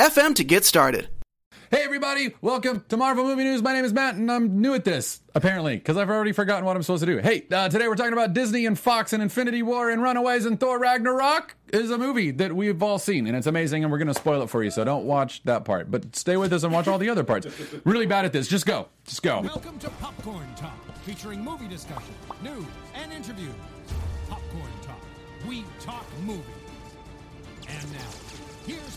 anchor.fm to get started. Hey everybody, welcome to Marvel Movie News. My name is Matt and I'm new at this, apparently, because I've already forgotten what I'm supposed to do. Hey, uh, today we're talking about Disney and Fox and Infinity War and Runaways and Thor Ragnarok is a movie that we've all seen and it's amazing and we're going to spoil it for you, so don't watch that part. But stay with us and watch all the other parts. Really bad at this. Just go. Just go. Welcome to Popcorn Talk, featuring movie discussion, news, and interviews. Popcorn Talk, we talk movies. And now, here's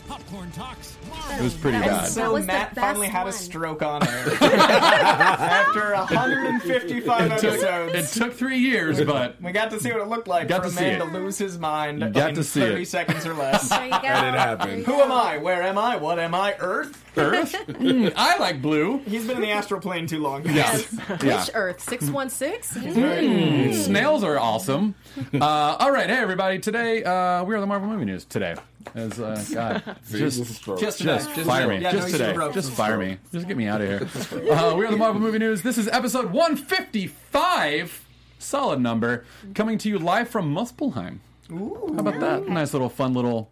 Popcorn Talk's Marvel. It was pretty That bad. was- So That was the Matt best finally had a stroke on air after 155 It took, episodes. it took three years, but we got to see what it looked like Got for to a man to lose his mind You got in to see 30 it. seconds or less. There you go. And it happened. Who am I? Where am I? What am I? Earth? Earth? Mm, I like blue. He's been in the astral plane too long. Yes. yeah. Which Earth? 616? Mm, Snails are awesome. Uh, all right, hey everybody. Today uh, we are the Marvel Movie News. Today, as uh, God, just Just today. just fire me, Yeah, just no, today, just fire me, just get me out of here. Uh, we are the Marvel Movie News. This is episode 155, solid number, coming to you live from Muspelheim. How about that? Nice little fun little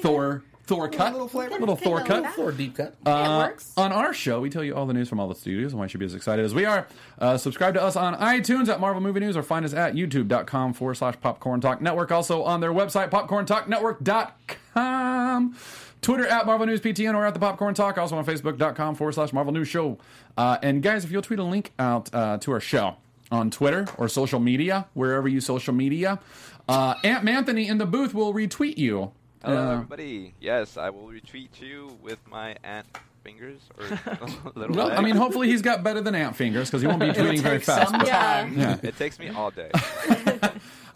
Thor Thor cut, little flavor. little Thor cut. little For a deep cut. it works. On our show, we tell you all the news from all the studios and why you should be as excited as we are. Uh, subscribe to us on iTunes at Marvel Movie News or find us at youtube.com forward slash Popcorn Talk Network. Also on their website, popcorntalknetwork.com. Twitter at Marvel News PTN or at the Popcorn Talk. Also on Facebook.com forward slash Marvel News Show. Uh, and guys, if you'll tweet a link out uh, to our show on Twitter or social media, wherever you social media, uh, Ant Manthony in the booth will retweet you. Hello, Uh, everybody. Yes, I will retweet you with my ant fingers or little. Well, I mean, hopefully he's got better than ant fingers because he won't be tweeting very fast. some but- time. Yeah. it takes me all day.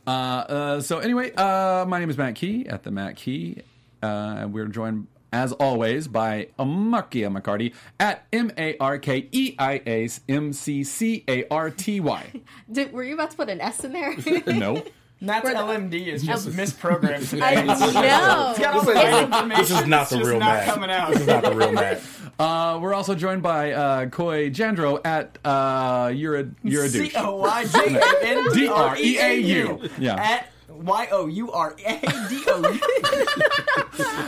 Uh, uh, so anyway, uh, my name is Matt Key at the Matt Key. Uh, and we're joined, as always, by Markeia McCarty at M A R K E I A M C C A R T Y. Were you about to put an S in there? No. Matt's LMD is just misprogrammed today. I know. It's got all the right information. This is not the real not Matt. coming out. This is not the real Matt. Uh, we're also joined by uh, Coy Jandreau at uh, You're a You're a douche. C O Y J A N D R E A U. Yeah. At Y O U R A D O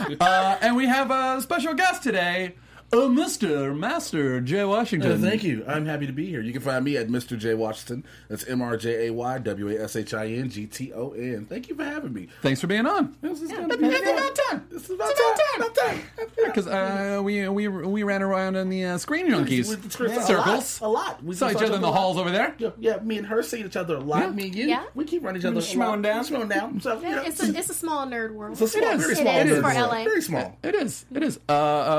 U. Uh, and we have a special guest today, uh, Mr. Master Jay Washington. Uh, thank you. I'm happy to be here. You can find me at Mr. J Washington. That's M R J A Y W A S H I N G T O N. Thank you for having me. Thanks for being on. This is gonna be It's about time. This is about time. About time. Because uh, we we we ran around in the uh, Screen Junkies With the a circles. lot, A lot. We Saw each other in the halls over there. Yeah, yeah, me and her see each other a lot. Yeah. Me and you, Yeah. we keep running each other. a Schmoing down. Schmoing down. So, you know, it's, a, it's a small nerd world. it's a small, is. very small. is nerd for. LA. Very small. It is. It is. Uh,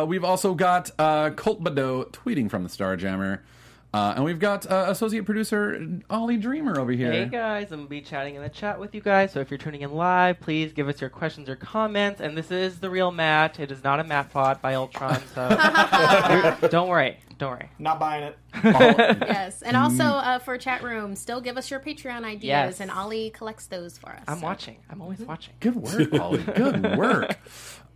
uh, we've also got uh, Colt Badeau tweeting from the Starjammer. Uh, and we've got uh, associate producer Ollie Dreamer over here. Hey guys, I'm gonna be chatting in the chat with you guys. So if you're tuning in live, please give us your questions or comments. And this is the real Matt. It is not a Matt bot by Ultron. So don't worry, don't worry. Not buying it. yes. And also Mm. uh, for chat room, still give us your Patreon ideas, Yes. and Ollie collects those for us. I'm So- watching. I'm always watching. Good work, Ollie. Good work.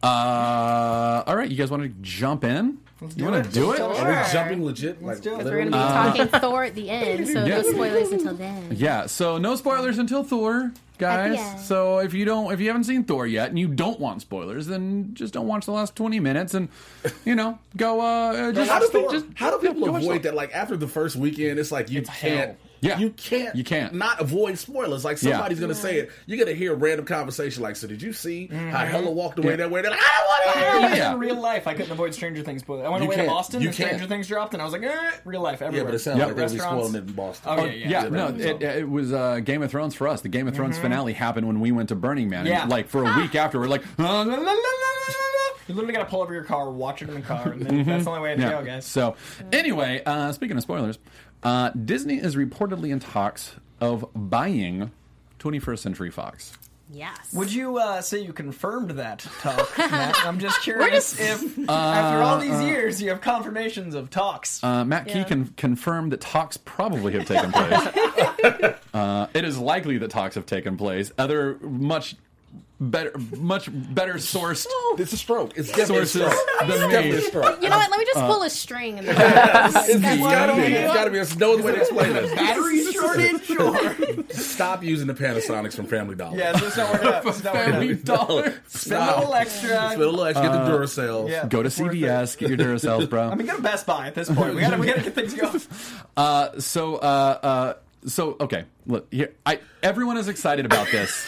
Uh, all right, you guys want to jump in? you want to do it? Sure. Are we jumping legit? Like, do it. We're going to be talking Thor at the end, so Yeah. no spoilers until then. Yeah. So no spoilers until Thor, guys. So if you don't, if you haven't seen Thor yet, and you don't want spoilers, then just don't watch the last twenty minutes, and you know, go. Uh, just, How do, Thor. just how do people go watch avoid that? Like after the first weekend, it's like you can't. hell. Yeah. you can't. You can't. not avoid spoilers. Like Yeah. somebody's gonna say it. You're gonna hear a random conversation. Like, so did you see how Hela walked away Yeah. that way? They're like, I don't want to hear it. Yeah. In real life, I couldn't avoid Stranger Things spoilers. I went You away to can't. Boston, You and can't. Stranger Things dropped, and I was like, eh, real life everywhere. Yeah, but it sounds Yep. like they'll Restaurants. spoiling it in Boston. Oh, yeah, yeah. Yeah, Yeah, no, it, it was uh, Game of Thrones for us. The Game of Thrones finale happened when we went to Burning Man. Yeah. And, like for a week after, we're like, "Uh, la, la, la, la, la, la." You literally got to pull over your car, watch it in the car, and then that's the only way to Yeah. go, guys. So, anyway, uh, speaking of spoilers, uh, Disney is reportedly in talks of buying 21st Century Fox. Yes. Would you uh, say you confirmed that talk, Matt? I'm just curious just- if, after all these years, you have confirmations of talks. Uh, Matt Key Yeah. can confirm that talks probably have taken place. uh, it is likely that talks have taken place. Other much better, much better sourced It's a stroke. It's definitely a sources stroke. than definitely a me. stroke. you know what? Let me just pull a string in the It's gotta be. It's gotta be. There's no other way to explain this. Battery shortage, or Stop using the Panasonics from Family Dollar. yeah, so it's not working out. It's not working Family out. dollar. Spend a little extra. Spend a little extra. Get the Duracell. Yeah. Go to worth it. CVS, get your Duracells, bro. I mean, go to Best Buy at this point. We gotta, we gotta get things going. Uh, so, uh, uh, so okay. Look, here, I everyone is excited about this.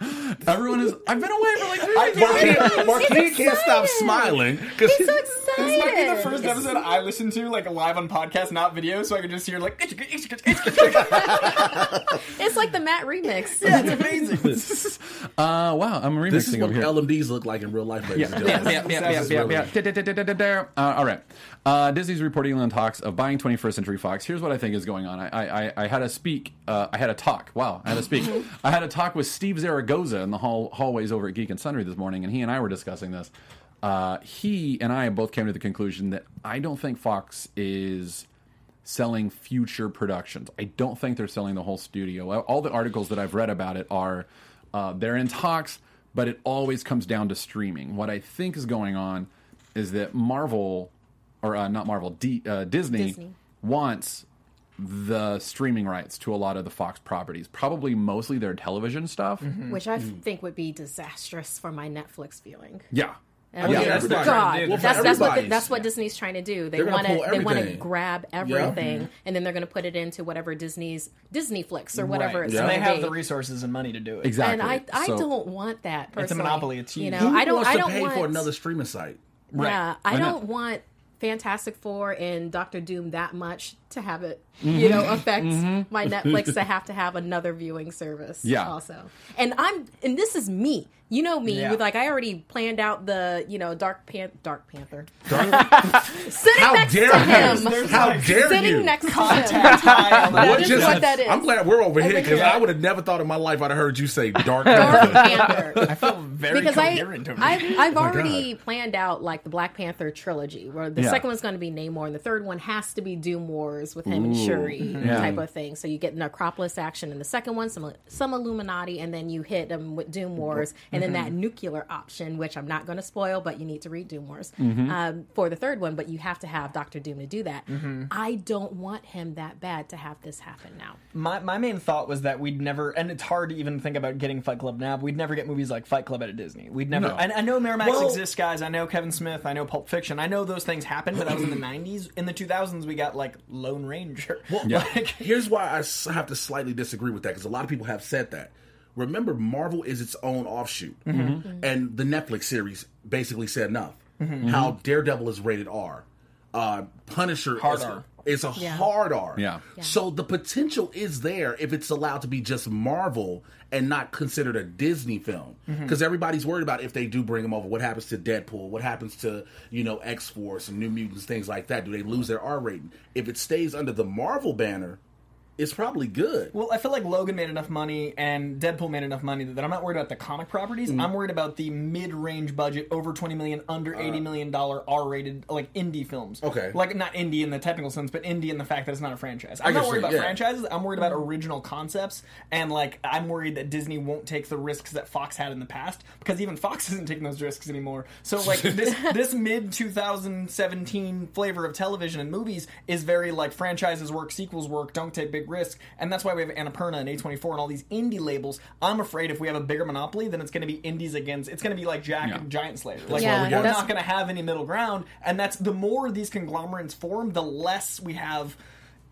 everyone is. I've been away for like three weeks. Marquis, Marquis can't stop smiling because He's so This might be the excited. first episode I listened to, like live on podcast, not video, so I could just hear like. It's like the Matt remix. It's amazing. Uh, wow, I'm remixing this is what over here. LMDs look like in real life, ladies and gentlemen. yeah, yeah, yeah, yeah, yeah. All right. Uh, Disney's reporting on talks of buying 21st Century Fox. Here's what I think is going on. I, I, I- had a speak. Uh, I had a talk. Wow, I had a speak. I had a talk with Steve Zaragoza in the hall, hallways over at Geek and Sundry this morning, and he and I were discussing this. Uh, he and I both came to the conclusion that I don't think Fox is selling future productions. I don't think they're selling the whole studio. All the articles that I've read about it are uh, they're in talks, but it always comes down to streaming. What I think is going on is that Marvel, or uh, not Marvel, D, uh, Disney, Disney. wants the streaming rights to a lot of the Fox properties, probably mostly their television stuff. Which I think would be disastrous for my Netflix viewing. Yeah. And Yeah, I'm God, trying to that's, that's what everybody's- that's what Disney's trying to do. They want to they want to grab everything, and then they're going to put it into whatever Disney's Disney Flicks or whatever Right. it's Yeah. And they have be. the resources and money to do it. Exactly. and I, I So- don't want that. Personally. It's a monopoly. It's you huge. know. Who I don't. wants I to don't pay want for another streaming site? Yeah, I don't want Fantastic Four and Doctor Doom that much to have it, Mm-hmm. you know, affect my Netflix to have to have another viewing service. Yeah. Also, and I'm and this is me. You know me. Yeah. With like I already planned out the you know Dark Pan Dark Panther. Sitting How next dare to him. How dare Sitting you? next to him. High What just- what that is. I'm glad we're over here because. I would have never thought in my life I'd have heard you say dark. Dark Panther. I feel very because I, coherent over I've. I've Oh already planned out like the Black Panther trilogy, where the Yeah. second one's going to be Namor, and the third one has to be Doom Wars with him and Shuri mm-hmm. Yeah. type of thing. So you get Necropolis action in the second one, some some Illuminati, and then you hit them with Doom Wars, and then that mm-hmm. nuclear option, which I'm not going to spoil, but you need to read Doom Wars mm-hmm. um, for the third one. But you have to have Doctor Doom to do that. I don't want him that bad to have this happen now. My, my main thought was that we'd never, and it's hard to even think about getting Fight Club now. But we'd never get movies like Fight Club out of Disney. We'd never. No. And I know Miramax Well- exists, guys. I know Kevin Smith. I know Pulp Fiction. I know those things happened, but that was in the '90s. In the 2000s, we got like Lone Ranger. Yeah. Like, Here's why I have to slightly disagree with that because a lot of people have said that. Remember, Marvel is its own offshoot, Mm-hmm. and the Netflix series basically said enough. How Daredevil is rated R, uh, Punisher Hard is, R. is a Yeah. hard R. Yeah. Yeah. So the potential is there if it's allowed to be just Marvel and not considered a Disney film. Mm-hmm. Because everybody's worried about if they do bring them over, what happens to Deadpool, what happens to you know X Force and New Mutants, things like that. Do they lose their R rating? If it stays under the Marvel banner, it's probably good. Well, I feel like Logan made enough money and Deadpool made enough money that I'm not worried about the comic properties. Mm-hmm. I'm worried about the mid-range budget, over 20 million, under uh. 80 million dollar R-rated like indie films. Okay. like not indie in the technical sense, but indie in the fact that it's not a franchise. I'm get not worried about yeah. franchises. I'm worried about mm-hmm. original concepts, and like I'm worried that Disney won't take the risks that Fox had in the past because even Fox isn't taking those risks anymore. So like this this mid 2017 flavor of television and movies is very like franchises work, sequels work, don't take big risks, and that's why we have Annapurna and A24 and all these indie labels. I'm afraid if we have a bigger monopoly, then it's going to be indies against. It's going to be like Jack Yeah. and Giant Slayer. Like Yeah, we're that's- not going to have any middle ground, and that's the more these conglomerates form, the less we have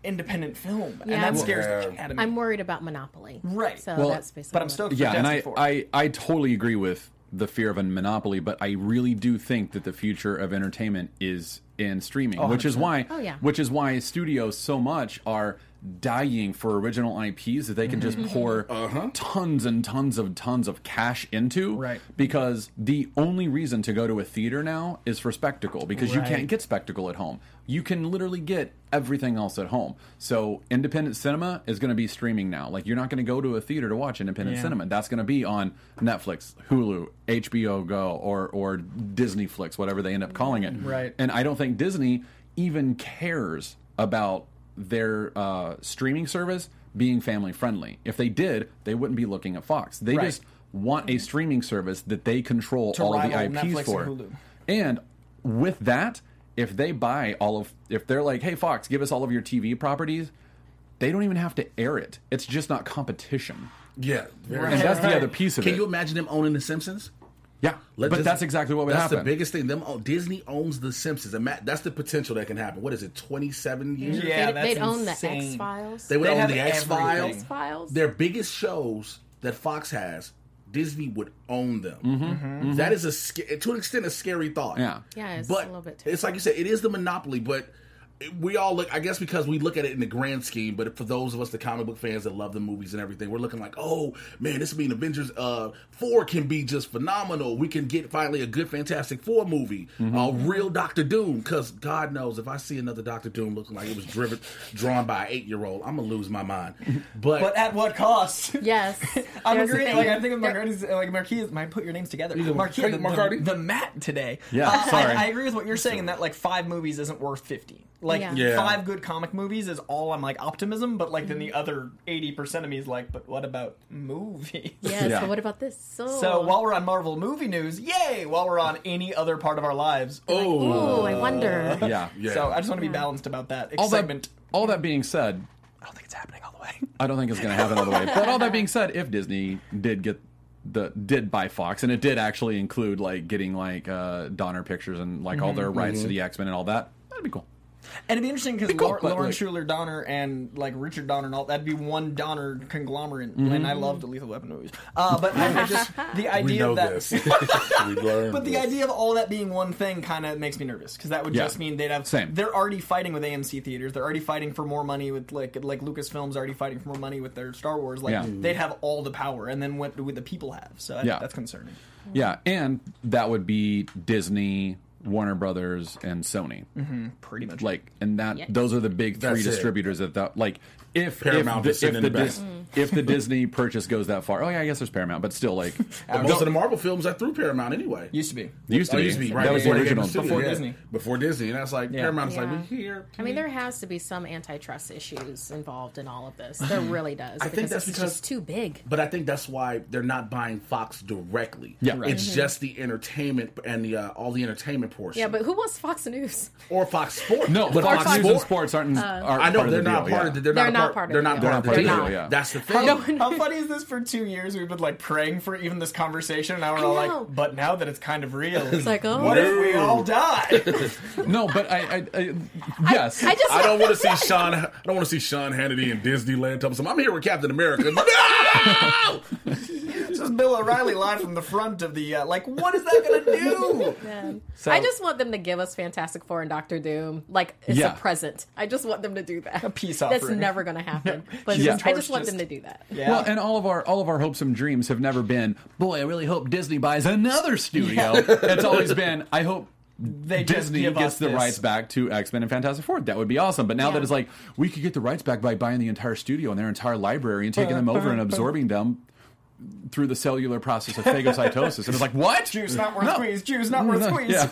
independent film, and that I'm- scares the Yeah. shit out of me. I'm worried about monopoly. Right. So Well, that's basically. but I'm stoked. yeah, for and I, I, I totally agree with the fear of a monopoly, but I really do think that the future of entertainment is in streaming, which is why, Oh, yeah. which is why studios so much are dying for original IPs that they can just mm-hmm. pour mm-hmm. Uh-huh. tons and tons of tons of cash into. Right. Because the only reason to go to a theater now is for spectacle because you can't get spectacle at home. You can literally get everything else at home. So independent cinema is going to be streaming now. Like you're not going to go to a theater to watch independent Yeah. cinema. That's going to be on Netflix, Hulu, HBO Go, or or Disney Flix, whatever they end up calling it. Right. And I don't think Disney even cares about their uh, streaming service being family friendly. If they did, they wouldn't be looking at Fox. They Right. just want a streaming service that they control To all of the IPs Netflix for. Hulu. And with that, if they buy all of, if they're like, hey, Fox, give us all of your TV properties, they don't even have to air it. It's just not competition. Yeah, very And that's the other piece of Can it. Can you imagine them owning The Simpsons? Yeah. Let but Dis- that's exactly what would that's happen. That's the biggest thing. Them own, Disney owns The Simpsons, and Matt, that's the potential that can happen. What is it? Twenty seven years. Yeah, they'd, that's they'd own the insane. X Files. They would They own the X Files. X-Files? Their biggest shows that Fox has, Disney would own them. Mm-hmm. That is a to an extent a scary thought. Yeah. Yeah, it's but a little bit it's like you said, it is the monopoly, but. We all look, I guess, because we look at it in the grand scheme. But for those of us, the comic book fans that love the movies and everything, we're looking like, oh man, this mean Avengers uh, Four can be just phenomenal. We can get finally a good Fantastic Four movie, a real Doctor Doom. Because God knows, if I see another Doctor Doom looking like it was driven, drawn by an eight year old, I'm gonna lose my mind. But, But at what cost? Yes. I'm There's agreeing. Like I think of There- Marquise, like Marquise, might put your names together. He's a- Marquise, Hey, the, the, the Matt today. Yeah, Uh, sorry. I, I agree with what you're saying in that like five movies isn't worth fifty. Like Yeah. Yeah. five good comic movies is all I'm like optimism, but like then the mm-hmm. other eighty percent of me is like, but what about movies? Yes, Yeah. but what about this? So, So while we're on Marvel movie news, yay! While we're on any other part of our lives, oh, I wonder. Yeah. Yeah. So I just want to be balanced about that all that, all that being said, I don't think it's happening all the way. I don't think it's going to happen all the way. But all that being said, if Disney did get the did buy Fox, and it did actually include like getting like uh, Donner Pictures and like all mm-hmm. their rights to mm-hmm. the X Men and all that, that'd be cool. And it'd be interesting because cool, Lauren, but, Lauren like- Shuler Donner and like Richard Donner and all that'd be one Donner conglomerate. And I love the Lethal Weapon movies. Uh, but I, I just the we idea know of that. this. But the this. idea of all that being one thing kind of makes me nervous because that would Yeah. just mean they'd have. Same. They're already fighting with AMC theaters. They're already fighting for more money with like like Lucasfilm's already fighting for more money with their Star Wars. Like Yeah. they'd have all the power, and then what would the people have? So I, Yeah. that's concerning. Yeah, and that would be Disney, Warner Brothers, and Sony. Mm-hmm. Pretty much. Like, and that Yeah. those are the big three That's it. distributors that that like. If Paramount if is the, sitting if, in the the Dis- if the Disney purchase goes that far, oh yeah, I guess there's Paramount, but still like But most of the Marvel films are through Paramount anyway. used to be. used to Oh, be. used to be right that was the before they original. us studio, Before yeah. Disney. Before Disney, and that's like Yeah. Paramount's like Yeah. we here. I mean, there has to be some antitrust issues involved in all of this. There mm-hmm. really does. I think that's this is because- just too big. But I think that's why they're not buying Fox directly. Yeah. Right. it's mm-hmm. just the entertainment and the uh, all the entertainment portion. Yeah, but who wants Fox News? or Fox Sports. No, but Fox, Fox News and Sports. Sports aren't. Uh, aren't I know part of they're the not deal, part yeah. of the. They're, They're not, not part. part of they're the not deal. part of the They're deal. part of the deal, yeah. That's the thing. How, how funny is this? For two years, we've been like praying for even this conversation, and now we're all know. like, but now that it's kind of real, It's like, oh, what if we all die? No, but I, I, I yes, I just I don't want to see Sean. I don't want to see Sean Hannity in Disneyland. Tell I'm here with Captain America. No! This is Bill O'Reilly live from the front of the uh, like. What is that gonna do? Man. So- I just want them to give us Fantastic Four and Doctor Doom like it's Yeah. a present. I just want them to do that. A peace That's offering. never going to happen. But Yeah. I just Torch want just- them to do that. Yeah. Well, and all of our all of our hopes and dreams have never been, boy, I really hope Disney buys another studio. it's always been, I hope They Disney give gets the this. rights back to X Men and Fantastic Four. That would be awesome. But now Yeah. that it's like we could get the rights back by buying the entire studio and their entire library and taking them over and absorbing them through the cellular process of phagocytosis. And it's like, what? Juice not worth No. squeeze. Juice not worth squeeze. Yeah.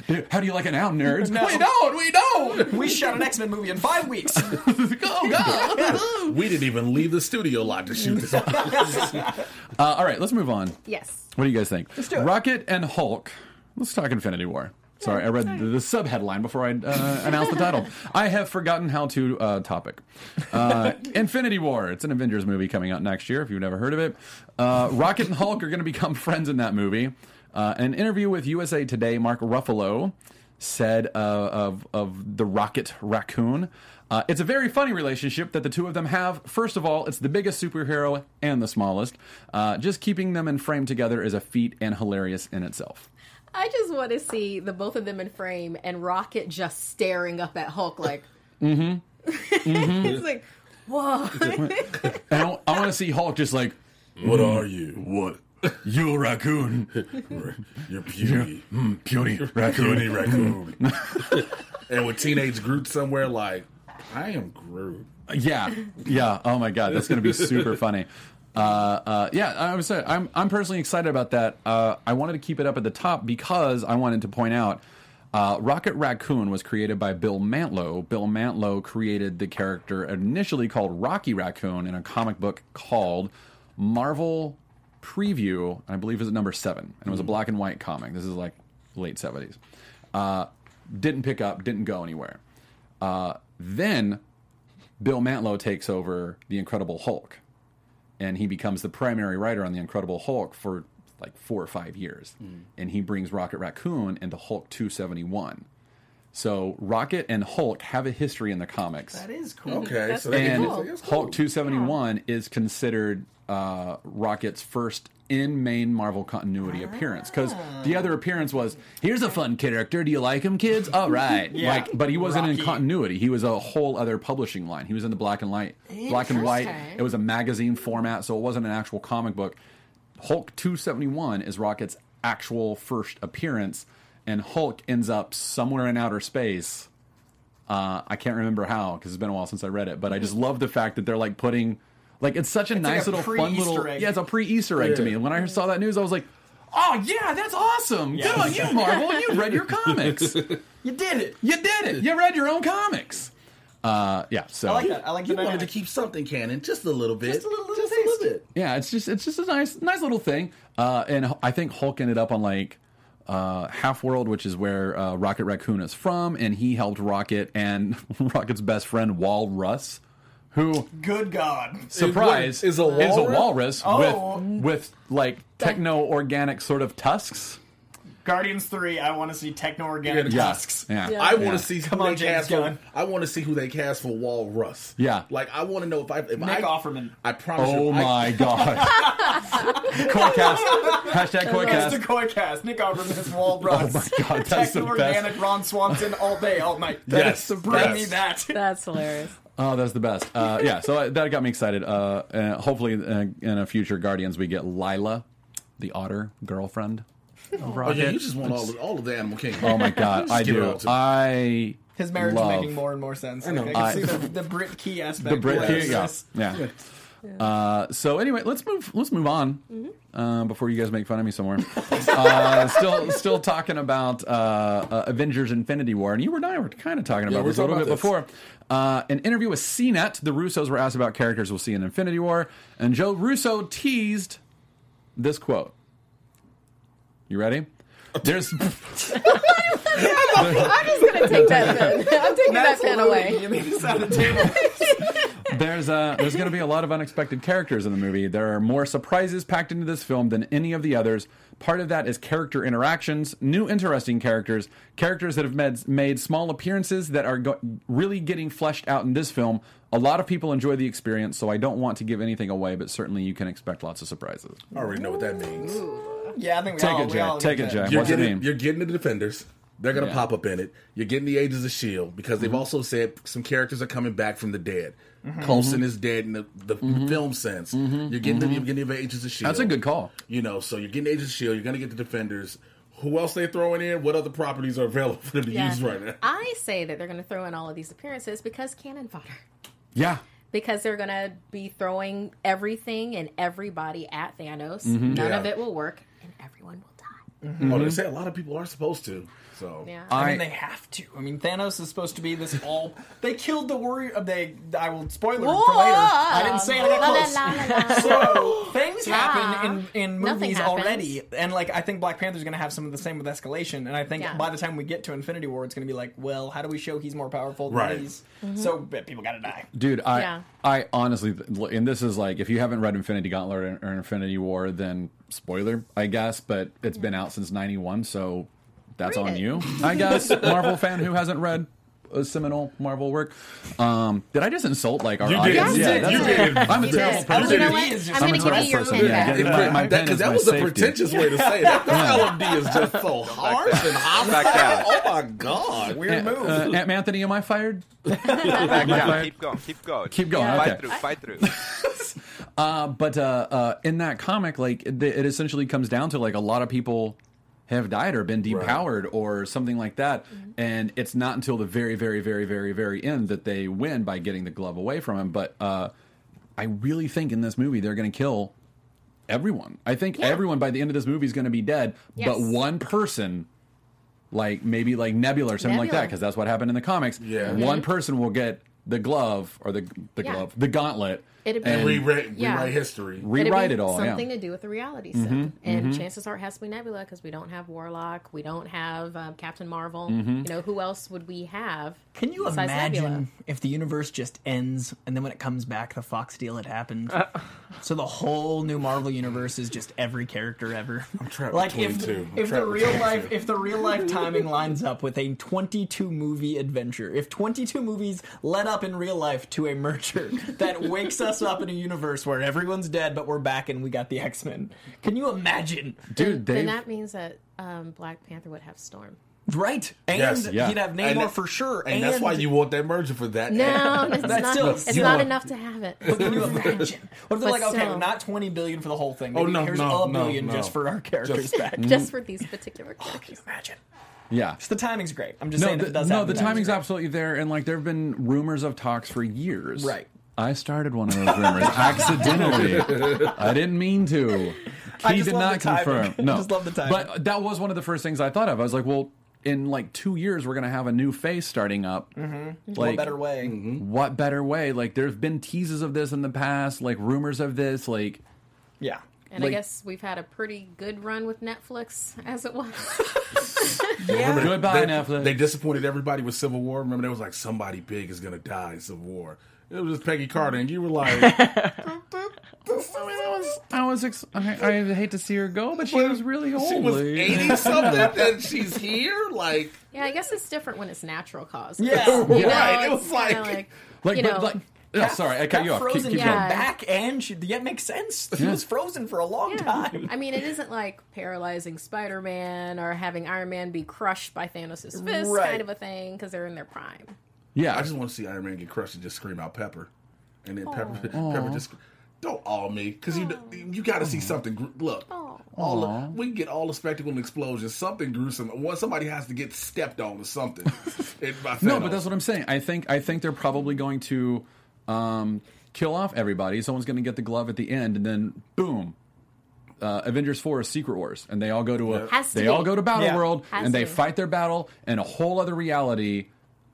How do you like it now, nerds? No. We don't. We don't. We shot an X Men movie in five weeks. Go go. we didn't even leave the studio lot to shoot this. Uh, all right, let's move on. Yes. What do you guys think? do it. Rocket and Hulk. Let's talk Infinity War. Sorry, I read the, the sub headline before I uh, announced the title. I have forgotten how to uh, topic. Uh, Infinity War. It's an Avengers movie coming out next year. If you've never heard of it, uh, Rocket and Hulk are going to become friends in that movie. Uh, an interview with USA Today, Mark Ruffalo said uh, of of the Rocket Raccoon. Uh, it's a very funny relationship that the two of them have. First of all, it's the biggest superhero and the smallest. Uh, just keeping them in frame together is a feat and hilarious in itself. I just want to see the both of them in frame and Rocket just staring up at Hulk like, it's like, whoa. And I, I want to see Hulk just like, What are you? what? You raccoon. You're puny. Mm, puny raccoon. Puny raccoon. and with teenage Groot somewhere, like, I am Groot. Yeah, yeah. Oh my god, that's going to be super funny. Uh, uh, yeah, I was saying, I'm I'm personally excited about that. Uh, I wanted to keep it up at the top because I wanted to point out uh, Rocket Raccoon was created by Bill Mantlo. Bill Mantlo created the character initially called Rocky Raccoon in a comic book called Marvel Preview. I believe it was at number seven, and it was a black and white comic. This is like late seventies. Uh, didn't pick up, didn't go anywhere. Uh, then Bill Mantlo takes over the Incredible Hulk, and he becomes the primary writer on the Incredible Hulk for like four or five years, and he brings Rocket Raccoon into Hulk 271. So Rocket and Hulk have a history in the comics, That is cool. Okay, That's so they and can Hulk cool. 271 is considered uh, Rocket's first in main Marvel continuity appearance because the other appearance was here's a fun character. Do you like him, kids? All right, Yeah. like, but he wasn't in continuity. He was a whole other publishing line. He was in the black and light, black and white. It was a magazine format, so it wasn't an actual comic book. Hulk 271 is Rocket's actual first appearance, and Hulk ends up somewhere in outer space. Uh, I can't remember how because it's been a while since I read it, but I just love the fact that they're like putting, like it's such a like nice a little fun pre-Easter little egg. yeah, it's a pre Easter egg to me. And when I saw that news, I was like, oh yeah, that's awesome. Good on you, Marvel. You read your comics. You did it. You did it. You read your own comics. Uh, yeah. So I like that. I like the You wanted to keep something canon, just a little bit. Just a little- little Just a little bit. yeah, it's just it's just a nice nice little thing. Uh, and I think Hulk ended up on like uh, Half World, which is where uh, Rocket Raccoon is from, and he helped Rocket and Rocket's best friend Wal Russ, who Good God. surprise is a is a walrus? walrus Oh. with with like techno organic sort of tusks. Guardians 3, I want to see techno organic Yeah. tusks. Yeah, Yeah. I want Yeah. to see Come who on, they James cast for. I want to see who they cast for Wal Russ. Yeah. like I want to know if I if Nick I, Offerman. I promise Oh you. I- my god! Coycast hashtag That's the Coycast. koi cast. Nick Offerman is Wal Russ. Oh my God, that's techno organic. Ron Swanson all day, all night. Yes, Bring yes. me that. That's hilarious. Oh, that's the best. Uh, yeah, so that got me excited. Uh, uh, hopefully, uh, in a future Guardians, we get Lylla, the otter girlfriend of Oh Rocket. yeah, you just want all of, all of the Animal Kingdom. Oh my god, I give it do. all to me. I His marriage love is making more and more sense. Like, I, know. can I- see the, the Brit Key aspect. the Brit. Yes, Here, yeah, yes. Yeah. Uh, so anyway, let's move. Let's move on uh, before you guys make fun of me somewhere. uh, still, still talking about uh, uh, Avengers: Infinity War, and you and I were kind of talking about we're this a little bit about before. Uh, an interview with CNET, the Russos were asked about characters we'll see in Infinity War, and Joe Russo teased this quote. You ready? There's I'm just gonna take that pen. I'm taking that pen away. You mean this on the table? there's uh, there's going to be a lot of unexpected characters in the movie. There are more surprises packed into this film than any of the others. Part of that is character interactions, new interesting characters, characters that have made, made small appearances that are go- really getting fleshed out in this film. A lot of people enjoy the experience, so I don't want to give anything away, but certainly you can expect lots of surprises. I already know what that means. Yeah, I think we Take all, it, we Jack. all Take it, that. Jack. You're What's it getting mean? you're getting the defenders. They're gonna Yeah. pop up in it. You're getting the Agents of Shield because Mm-hmm. they've also said some characters are coming back from the dead. Coulson is dead in the, the film sense. You're getting the, you're getting the Agents of Shield. Mm-hmm. That's a good call. You know, so you're getting Agents of Shield. You're gonna get the defenders. Who else they throwing in? What other properties are available for them to Yeah. use right now? I say that they're going to throw in all of these appearances because cannon fodder. Yeah. Because they're going to be throwing everything and everybody at Thanos. Mm-hmm. None Yeah. of it will work, and everyone will die. Oh, they say a lot of people are supposed to. So Yeah. I, I- mean, they have to. I mean, Thanos is supposed to be this all. They killed the warrior. Uh, they. I will spoiler it for later. I didn't say it. I got close. la, la, la. So things La. happen in, in movies already, and like I think Black Panther's going to have some of the same with escalation. And I think Yeah. by the time we get to Infinity War, it's going to be like, well, how do we show he's more powerful than Right. These? So people got to die. Dude, I Yeah. I honestly, and this is like, if you haven't read Infinity Gauntlet or Infinity War, then spoiler, I guess, but it's been out since '91, so that's Read on it. you, I guess. Marvel fan who hasn't read a seminal Marvel work. Um, did I just insult like our You did. audience? You Yeah, did. You it. did. I'm a You terrible did. person. You know LMD what? is just I'm going a to give terrible you your person. pen Yeah, back. get my- my pen Because is that my was a pretentious way to say that. That LMD is just so harsh and Back down. hostile. Oh my god. Weird move. Uh, Aunt Anthony, am I fired? Back Am I fired? Keep going. Keep going. Keep going, Fight okay. through. Fight through. Uh, but uh, uh, in that comic, like it, it essentially comes down to like a lot of people have died or been depowered or something like that, and it's not until the very, very, very, very, very end that they win by getting the glove away from him. But uh, I really think in this movie they're going to kill everyone. I think Yeah. everyone by the end of this movie is going to be dead, but one person. Like maybe like Nebula or something like that because that's what happened in the comics. Yeah. one person will get the glove or the the Yeah. glove, the gauntlet, It'd be- and Rewrite, Yeah. rewrite history. Rewrite it all. Something yeah. to do with the reality set, and chances are it has to be Nebula because we don't have Warlock, we don't have um, Captain Marvel. You know, who else would we have? Can you besides imagine Nebula? if the universe just ends and then when it comes back, the Fox deal had happened? Uh. so the whole new Marvel universe is just every character ever. I'm trapped like if 22. I'm if the real 22. life if the real life timing lines up with a 22 movie adventure, if 22 movies led up in real life to a merger that wakes us up in a universe where everyone's dead but we're back and we got the X Men, can you imagine? Dude, then they that means that um, Black Panther would have Storm. Right, and Yes. Yeah. he'd have Namor And for sure, And, that's why you want that merger for that. No, it's not. still- it's not know- enough to have it. But Can you imagine? What if they're But like, okay, not twenty billion for the whole thing. Oh, no, here's no, a no, billion no. just for our characters Just- back. just for these particular characters. Can you imagine? yeah. Just the timing's great. I'm just No, saying the, it does no, happen, the timing's great. absolutely there, and like there have been rumors of talks for years. Right. I started one of those rumors accidentally. I didn't mean to. I He just did love not the confirm. No, I just love the timing. But that was one of the first things I thought of. I was like, well, in like two years, we're gonna have a new face starting up. Mm-hmm. Like, what better way? What better way? Like, there's been teases of this in the past, like rumors of this, like. Yeah. And Like- I guess we've had a pretty good run with Netflix as it was. Yeah. Goodbye, they, Netflix. They disappointed everybody with Civil War. Remember, there was like somebody big is gonna die in Civil War. It was just Peggy Carter, and you were like, I was. Ex- I, I hate to see her go, but she was really old. she was eighty something, and she's here. Like, yeah, I guess it's different when it's natural cause. Yeah. You know, Right, it was kinda like- Like, you but know, like. Oh, yeah, sorry, I cut you off. Frozen keep came going. Yeah. back, and she, yeah, it makes sense. He Yeah. was frozen for a long Yeah. time. I mean, it isn't like paralyzing Spider Man or having Iron Man be crushed by Thanos' fist Right. kind of a thing because they're in their prime. Yeah, I just want to see Iron Man get crushed and just scream out Pepper, and then Pepper, Pepper just don't all me because you you got to see something. Look, Aw. all the, we get all the spectacle and explosions. Something gruesome. One somebody has to get stepped on or something. It- No, but that's what I'm saying. I think I think they're probably going to um, kill off everybody. Someone's going to get the glove at the end, and then boom. Uh, Avengers Four is Secret Wars, and they all go to a Has they be. all go to Battle Yeah. World, Has and they fight their battle in a whole other reality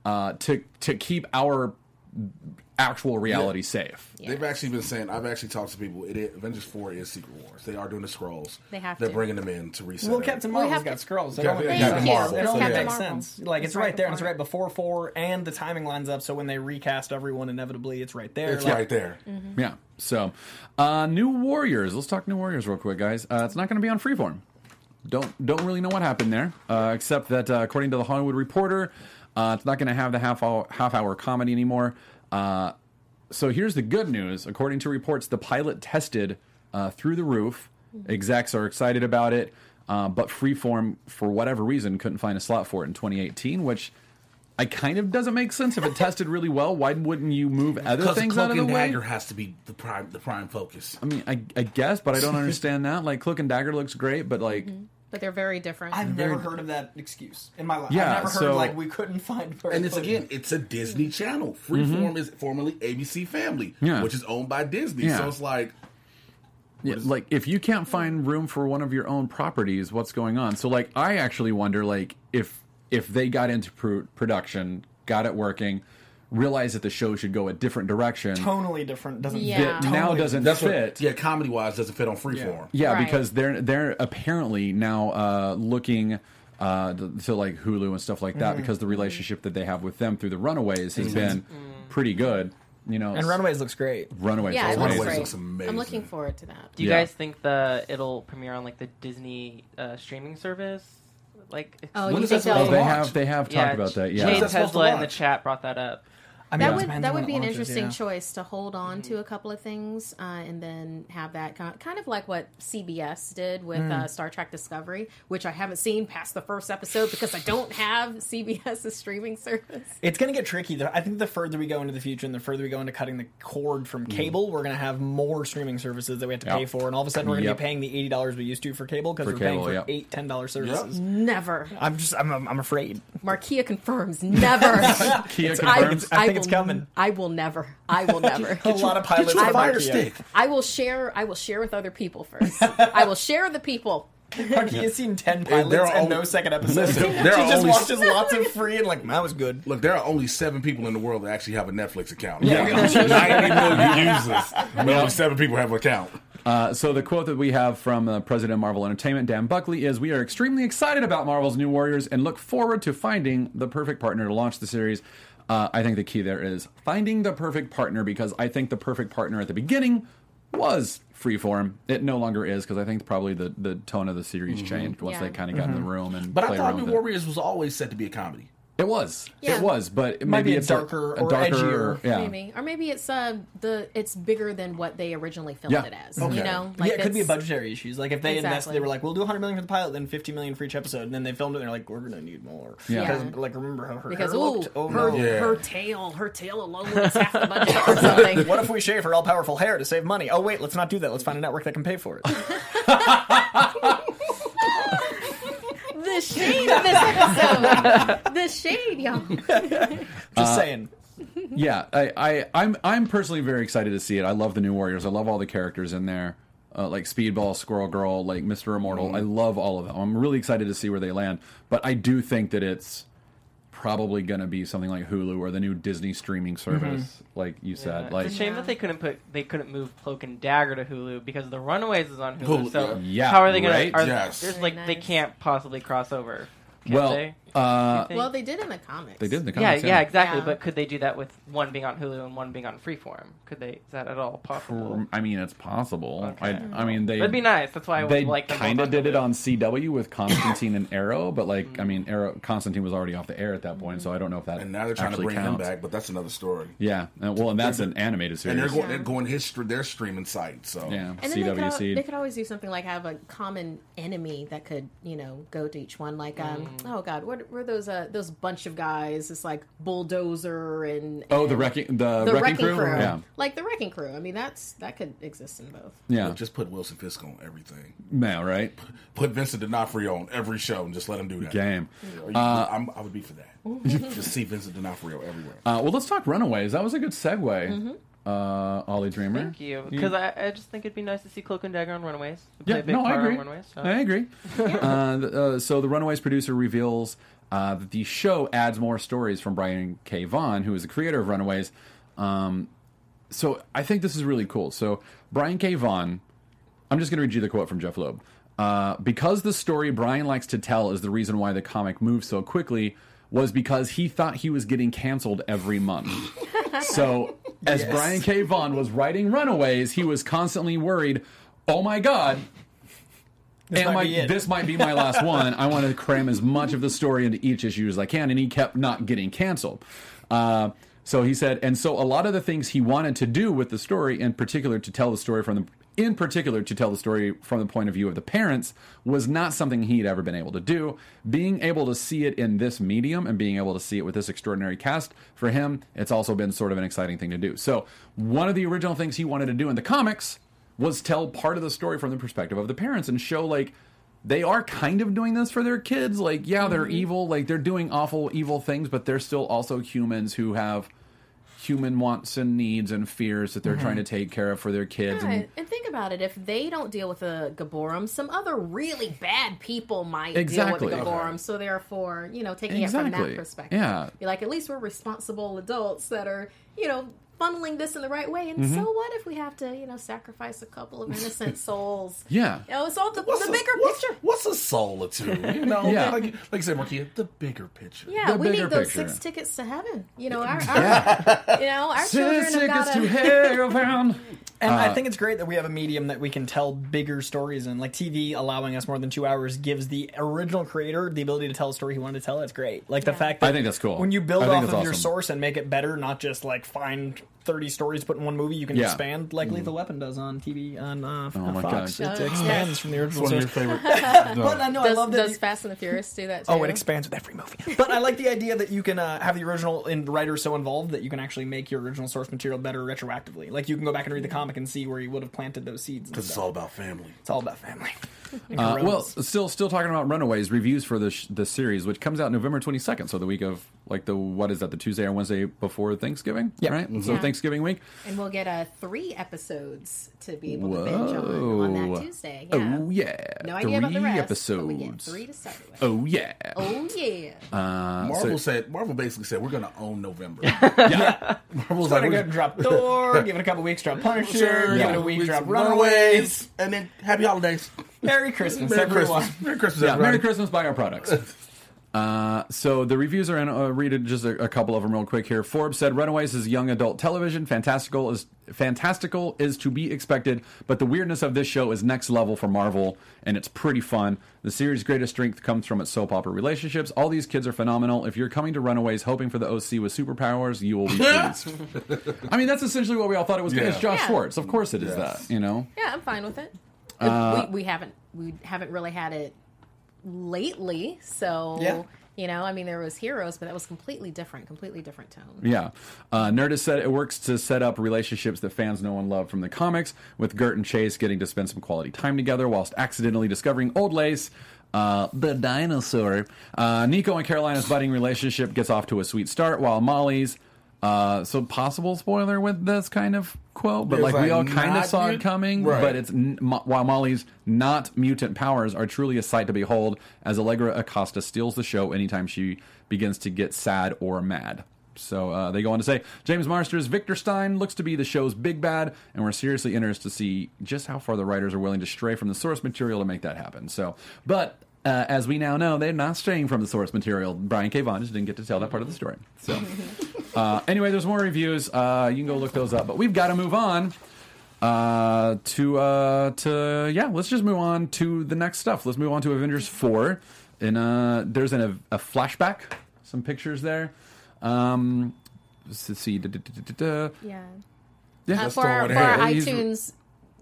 uh, to to keep our actual reality safe. They've actually been saying. I've actually talked to people. It is, Avengers Four is Secret Wars. They are doing the scrolls. They have They're to. bringing them in to reset. Well, it. Captain Well, we Marvel's have got to- scrolls. It Captain- only Thank makes you. It Marvel, only so makes sense. Like it's, It's right, right there, and it's right before four, and the timing lines up. So when they recast everyone, inevitably, it's right there. It's Like, right there. Yeah. So, uh, New Warriors. Let's talk New Warriors real quick, guys. Uh, it's not going to be on Freeform. Don't don't really know what happened there, uh, except that uh, according to the Hollywood Reporter, uh, it's not going to have the half hour, half hour comedy anymore. Uh, so here's the good news. According to reports, the pilot tested uh, through the roof. Execs are excited about it, uh, but Freeform, for whatever reason, couldn't find a slot for it in 2018, which. I kind of doesn't make sense if it tested really well. Why wouldn't you move other things Cloak out of the and way? Dagger has to be the prime the prime focus. I mean, I, I guess, but I don't understand that. Like, Cloak and Dagger looks great, but like, But they're very different. I've never heard of that excuse in my life. Yeah, I've never heard so- like we couldn't find. where And it's again, it's a Disney channel. Freeform is formerly ABC Family, Mm-hmm. Yeah. which is owned by Disney. Yeah. So it's like yeah, like if you can't find room for one of your own properties, what's going on? So, like, I actually wonder, like, if if they got into pro- production, got it working, realized that the show should go a different direction, Totally different. Doesn't Yeah. that now Totally. doesn't that's fit. what yeah, comedy wise doesn't fit on Freeform. Yeah, Right. because they're they're apparently now uh, looking uh, to, to like Hulu and stuff like Mm-hmm. that because the relationship that they have with them through the Runaways has been pretty good. You know, And Runaways looks great. Runaways. yeah, is looks amazing. Runaways great. looks amazing. I'm looking forward to that. Do you Yeah. guys think the it'll premiere on like the Disney uh, streaming service? Like, Oh, When you is think that supposed Oh, they'll they launch? have they have talked yeah, about that. Yeah. that supposed to Tesla in the chat brought that up. I mean, that would that would be it an launches, interesting yeah. choice to hold on to a couple of things uh, and then have that kind kind of like what CBS did with uh, Star Trek Discovery, which I haven't seen past the first episode because I don't have CBS's streaming service. It's going to get tricky. though. I think the further we go into the future and the further we go into cutting the cord from cable, we're going to have more streaming services that we have to pay for, and all of a sudden we're going to Yep. be paying the eighty dollars we used to for cable because we're paying for yep. eight ten dollar services. Never. I'm just I'm, I'm I'm afraid. Markeia confirms never. Kia I, confirms. I think will, it's coming. I will never. I will never. A lot of pilots Get you a fire Markeia. stick. I will share. I will share with other people first. I will share the people. Markeia's seen ten there pilots are and no second episodes. Listen, she just only- watches lots of free and like that was good. Look, there are only seven people in the world that actually have a Netflix account. Yeah. ninety million users, but only seven people have an account. Uh, so the quote that we have from uh, President of Marvel Entertainment, Dan Buckley, is: "We are extremely excited about Marvel's New Warriors and look forward to finding the perfect partner to launch the series." Uh, I think the key there is finding the perfect partner because I think the perfect partner at the beginning was Freeform. It no longer is because I think probably the, the tone of the series changed once Yeah. they kind of got in the room and But I played thought around New with it. Warriors was always set to be a comedy. It was. Yeah. It was, but might maybe be a it's darker a, or darker, edgier. yeah. Maybe, or maybe it's uh the it's bigger than what they originally filmed Yeah. it as. Okay. You know, yeah, it could be it's- budgetary issues. Like if they invested, they were like, "We'll do 100 million for the pilot, then 50 million for each episode," and then they filmed it, and they're like, "We're gonna need more." Yeah. Because Yeah. like remember how her Because hair ooh, looked? Oh her, no. Yeah. her tail, her tail alone was half the budget or something. What if we shave her all powerful hair to save money? Oh wait, let's not do that. Let's find a network that can pay for it. the shade of this episode. the shade, y'all. Just saying. yeah, I, I, I'm I'm personally very excited to see it. I love the new Warriors. I love all the characters in there, uh, like Speedball, Squirrel Girl, like Mister Immortal. I love all of them. I'm really excited to see where they land. But I do think that it's probably going to be something like Hulu or the new Disney streaming mm-hmm. service, like you said. Yeah. Like, it's a shame that they couldn't put they couldn't move Cloak and Dagger to Hulu because the Runaways is on Hulu. Hulu, so yeah. how are they gonna? right? Are, Yes. There's Very like they can't possibly cross over. Can well, they? Uh, Well, they did in the comics. they did in the comics. yeah, comics. yeah, exactly. Yeah. But could they do that with one being on Hulu and one being on Freeform? Could they? Is that at all possible? I mean, it's possible. Okay. I, I mean, they That'd be nice. That's why I they would like them kind of on did it on CW with Constantine and Arrow, but like I mean, Arrow Constantine was already off the air at that point, so I don't know if that And now they're trying to actually bring him back, but that's another story. Yeah, uh, well, and that's an animated series. And they're going, Yeah. they're going his their streaming site. So yeah, And then they could, CW Seed. they could always do something like have a common enemy that could, you know, go to each one. Like, um, Mm. oh god, what were those? Uh, those bunch of guys. It's like bulldozer and, oh, the wrecking the, the wrecking, crew. Yeah, like the wrecking crew. I mean, that's that could exist in both. yeah, Look, just put Wilson Fisk on everything. now right Put Vincent D'Onofrio on every show and just let him do that. game. Or you- I'm, I would be for that. just see Vincent D'Onofrio everywhere. Uh, well, let's talk Runaways. That was a good segue. Uh, Ollie Dreamer. Thank you. Because I, I just think it'd be nice to see Cloak and Dagger on Runaways. Play Yeah, a big no, I part on agree. Runaways, so. I agree. uh, th- uh, so the Runaways producer reveals uh, that the show adds more stories from Brian K. Vaughan, who is the creator of Runaways. Um, so I think this is really cool. So Brian K. Vaughan, I'm just going to read you the quote from Jeph Loeb. Uh, because the story Brian likes to tell is the reason why the comic moves so quickly was because he thought he was getting canceled every month. so as Brian K. Vaughan was writing Runaways, he was constantly worried, oh my God, This might my, be this might be my last one. I want to cram as much of the story into each issue as I can, and he kept not getting canceled. Uh, so he said, and so a lot of the things he wanted to do with the story, in particular, to tell the story from the, in particular, to tell the story from the point of view of the parents, was not something he'd ever been able to do. Being able to see it in this medium and being able to see it with this extraordinary cast, for him, it's also been sort of an exciting thing to do. So one of the original things he wanted to do in the comics was tell part of the story from the perspective of the parents and show like they are kind of doing this for their kids like yeah they're mm-hmm. evil like they're doing awful evil things but they're still also humans who have human wants and needs and fears that they're trying to mm-hmm. take care of for their kids Yeah, and and think about it. If they don't deal with the Gibborim, some other really bad people might Exactly. deal with the Gibborim. Okay. So therefore, you know, taking it from that perspective, Yeah. You're like, at least we're responsible adults that are, you know, funneling this in the right way. And Mm-hmm. so what if we have to, you know, sacrifice a couple of innocent souls? Yeah. You know, it's all the, What's the a- bigger what's, picture. What's a soul or two? You know, Yeah. like, like you said, Markeia, the bigger picture. Yeah, the we need those picture. six tickets to heaven. You know, our, our you know, our children Six have tickets got to heaven. And Uh, I think it's great that we have a medium that we can tell bigger stories in. Like TV allowing us more than two hours gives the original creator the ability to tell a story he wanted to tell. It's great. Like the fact that I think that's cool. When you build off of that's your source and make it better, not just like find thirty stories put in one movie, you can Yeah. expand like Lethal Weapon does on TV on uh, on my Fox. God. It Oh, expands yes. from the original One of your source. favorite. But I know I Does, love that. does you- Fast and the Furious do that too? Oh, it expands with every movie. But I like the idea that you can uh, have the original and the writer so involved that you can actually make your original source material better retroactively. Like you can go back and read the comic and see where you would have planted those seeds. and Because it's stuff. all about family. It's all about family. And Uh, well, gorillas. still, still talking about Runaways reviews for the sh- the series, which comes out November twenty second, so the week of like the what is that, the Tuesday or Wednesday before Thanksgiving, Yeah. right? So Yeah. Thanksgiving week. And we'll get uh, three episodes to be able to binge on on that Tuesday. Yeah. Oh yeah, No three about the rest, episodes. but we get three to start with. Oh yeah. Oh yeah. Uh, Marvel so- said, Marvel basically said, we're going to own November. yeah. Marvel's Trying to we're gonna drop Thor, give it a couple weeks, drop Punisher, Sure, give it yeah. a week, Weeks drop Runaways. and then happy holidays. Merry Christmas, Merry everyone. Christmas. Merry Christmas, Yeah, everybody. Merry Christmas, buy our products. Uh, so the reviews are in. Uh, read it, just a, a couple of them real quick here. Forbes said Runaways is young adult television. Fantastical is fantastical is to be expected, but the weirdness of this show is next level for Marvel, and it's pretty fun. The series' greatest strength comes from its soap opera relationships. All these kids are phenomenal. If you're coming to Runaways hoping for the OC with superpowers, you will be pleased. I mean, that's essentially what we all thought it was. Yeah. It's Josh Yeah. Schwartz. Of course, it is Yes. that. You know. Yeah, I'm fine with it. Uh, we, we haven't we haven't really had it lately, so Yeah. you know, I mean, there was Heroes, but that was completely different, completely different tone. Yeah. Uh, Nerdist said it works to set up relationships that fans know and love from the comics, with Gert and Chase getting to spend some quality time together whilst accidentally discovering Old Lace, uh, the dinosaur. Uh, Nico and Karolina's budding relationship gets off to a sweet start, while Molly's. Uh, so possible spoiler with this kind of quote, but like, we all kind of saw it coming. Right. But it's n- mo- while Molly's not mutant powers are truly a sight to behold, as Allegra Acosta steals the show anytime she begins to get sad or mad. So uh, they go on to say James Marsters Victor Stein looks to be the show's big bad, and we're seriously interested to see just how far the writers are willing to stray from the source material to make that happen. So, but uh, as we now know, they're not straying from the source material. Brian K. Vaughan just didn't get to tell that part of the story. So, uh, anyway, there's more reviews. Uh, you can go look those up, but we've got to move on uh, to uh, to yeah. Let's just move on to the next stuff. Let's move on to Avengers four. And uh, there's an, a, a flashback, some pictures there. Um, let's see. Da, da, da, da, da. Yeah. Yeah, Uh, That's for Thor our, for our hair. He's- iTunes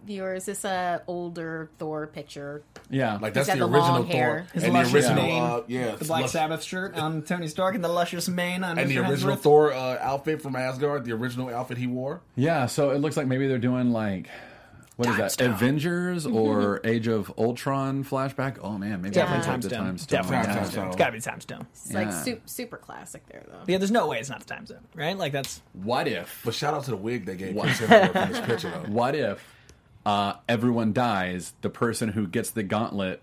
viewers, this a older Thor picture. yeah. Like that's got the the original long Thor. hair. His and the luscious original, mane. uh, yeah, The Black lush- Sabbath shirt on Tony Stark and the luscious mane on and the original Hemsworth. Thor uh, outfit from Asgard, the original outfit he wore. Yeah, so it looks like maybe they're doing like what is that? Stone. Avengers or Age of Ultron flashback? Oh man, maybe Definitely Time the Stone. Time Stone. Definitely Time Time Stone. Stone. It's gotta be Time Stone. It's like Yeah. super, super classic there, though. Yeah, there's no way it's not the Time Stone, right? Like that's What if? But shout out to the wig they gave What? Chris in this picture though. What if uh, everyone dies? The person who gets the gauntlet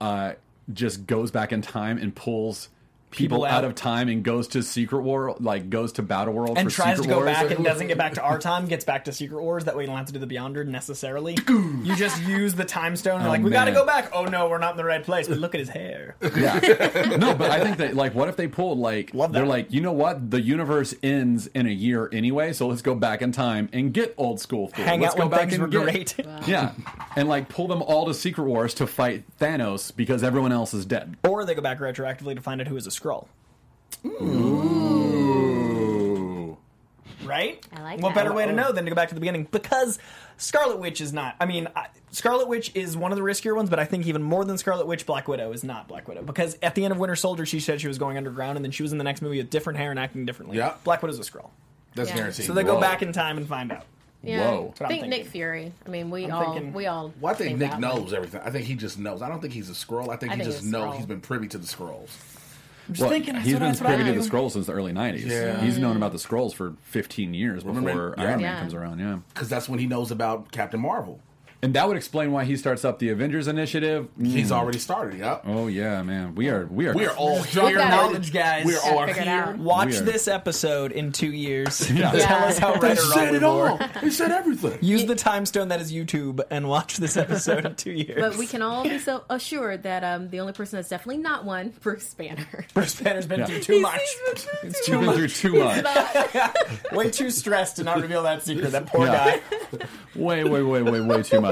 uh, just goes back in time and pulls people, People out. out. of time and goes to Secret War, like goes to Battle World and for tries Secret to go Wars. back and doesn't get back to our time, gets back to Secret Wars. That way you don't have to do the Beyonder necessarily. you just use the time stone. And Oh, like, we gotta go back. Oh no, we're not in the right place. But look at his hair. Yeah. no, but I think that like, what if they pulled like they're like, you know what, the universe ends in a year anyway, so let's go back in time and get old school. Thor. Hang let's out go when back things and were get- great. Yeah, and like pull them all to Secret Wars to fight Thanos because everyone else is dead. or they go back retroactively to find out who is a Skrull. Ooh. Right? I like What that. better way to know than to go back to the beginning? Because Scarlet Witch is not. I mean, I, Scarlet Witch is one of the riskier ones, but I think even more than Scarlet Witch, Black Widow is not Black Widow. Because at the end of Winter Soldier, she said she was going underground, and then she was in the next movie with different hair and acting differently. Yeah. Black Widow's a Skrull. That's Yeah. guaranteed. So they go Whoa. back in time and find out. Yeah. Whoa. what I'm think Nick thinking. Fury. I mean, we I'm all thinking- we all. Well, I think Nick that knows everything. I think he just knows. I don't think he's a Skrull. I think I he think just he's a knows. Skrull. He's been privy to the Skrulls. I'm just Well, thinking. That's he's what, been that's what I privy to the Skrulls since the early '90s. Yeah. He's known about the Skrulls for 15 years before Remember- yeah. Iron Man Yeah. comes around. Yeah. Because that's when he knows about Captain Marvel. And that would explain why he starts up the Avengers Initiative. He's Mm. already started. Yep. Oh yeah, man. We are we are We are all Your here. knowledge, guys. We are all figured here. out. Watch are- this episode in two years. Yeah. Tell us how They right or wrong said we it all. were. They said everything. Use the time stone that is YouTube and watch this episode in two years. But we can all be so assured that um, the only person that's definitely not one, Bruce Banner. Bruce Banner's been Yeah. through too much. It's too been through too much. Way too stressed to not reveal that secret. That poor Yeah. guy. way, way, way, way, way too much.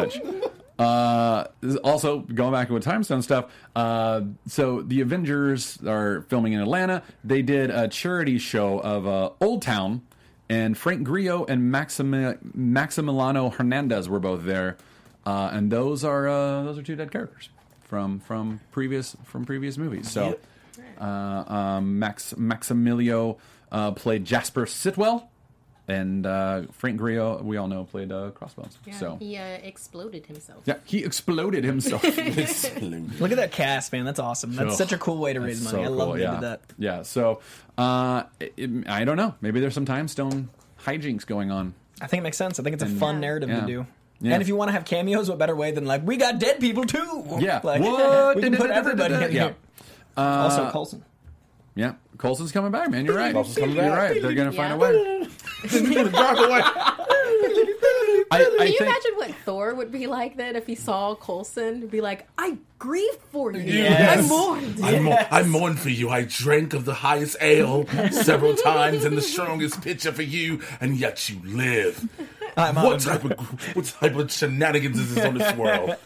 Uh, also, going back with time stone stuff. Uh, so the Avengers are filming in Atlanta. They did a charity show of uh, Old Town, and Frank Grillo and Maximi- Maximiliano Hernandez were both there. Uh, and those are uh, those are two dead characters from from previous from previous movies. So, uh, um, Max Maximilio uh, played Jasper Sitwell. And uh, Frank Grillo, we all know, played uh, Crossbones. So He uh, exploded himself. yeah, he exploded himself. Look at that cast, man. That's awesome. That's Oh, such a cool way to That's raise so money. I love cool, that they yeah. did that. Yeah. So uh, it- it- I don't know. Maybe there's some time stone hijinks going on. I think it makes sense. I think it's a fun narrative Yeah. to do. Yeah. And if you want to have cameos, what better way than like we got dead people too? Yeah. like What? we can put everybody in Yeah. here. also, Coulson. Yeah, Coulson's coming back, man. You're right. Coulson's coming You're back. right. They're gonna find a Yeah. way. Dark away. I, I Can you think imagine what Thor would be like then if he saw Coulson? Be like, I grieved for you. Yes. I mourned. I, mo- I mourn for you. I drank of the highest ale several times and the strongest pitcher for you, and yet you live. I'm What type of what type of shenanigans is this on this world?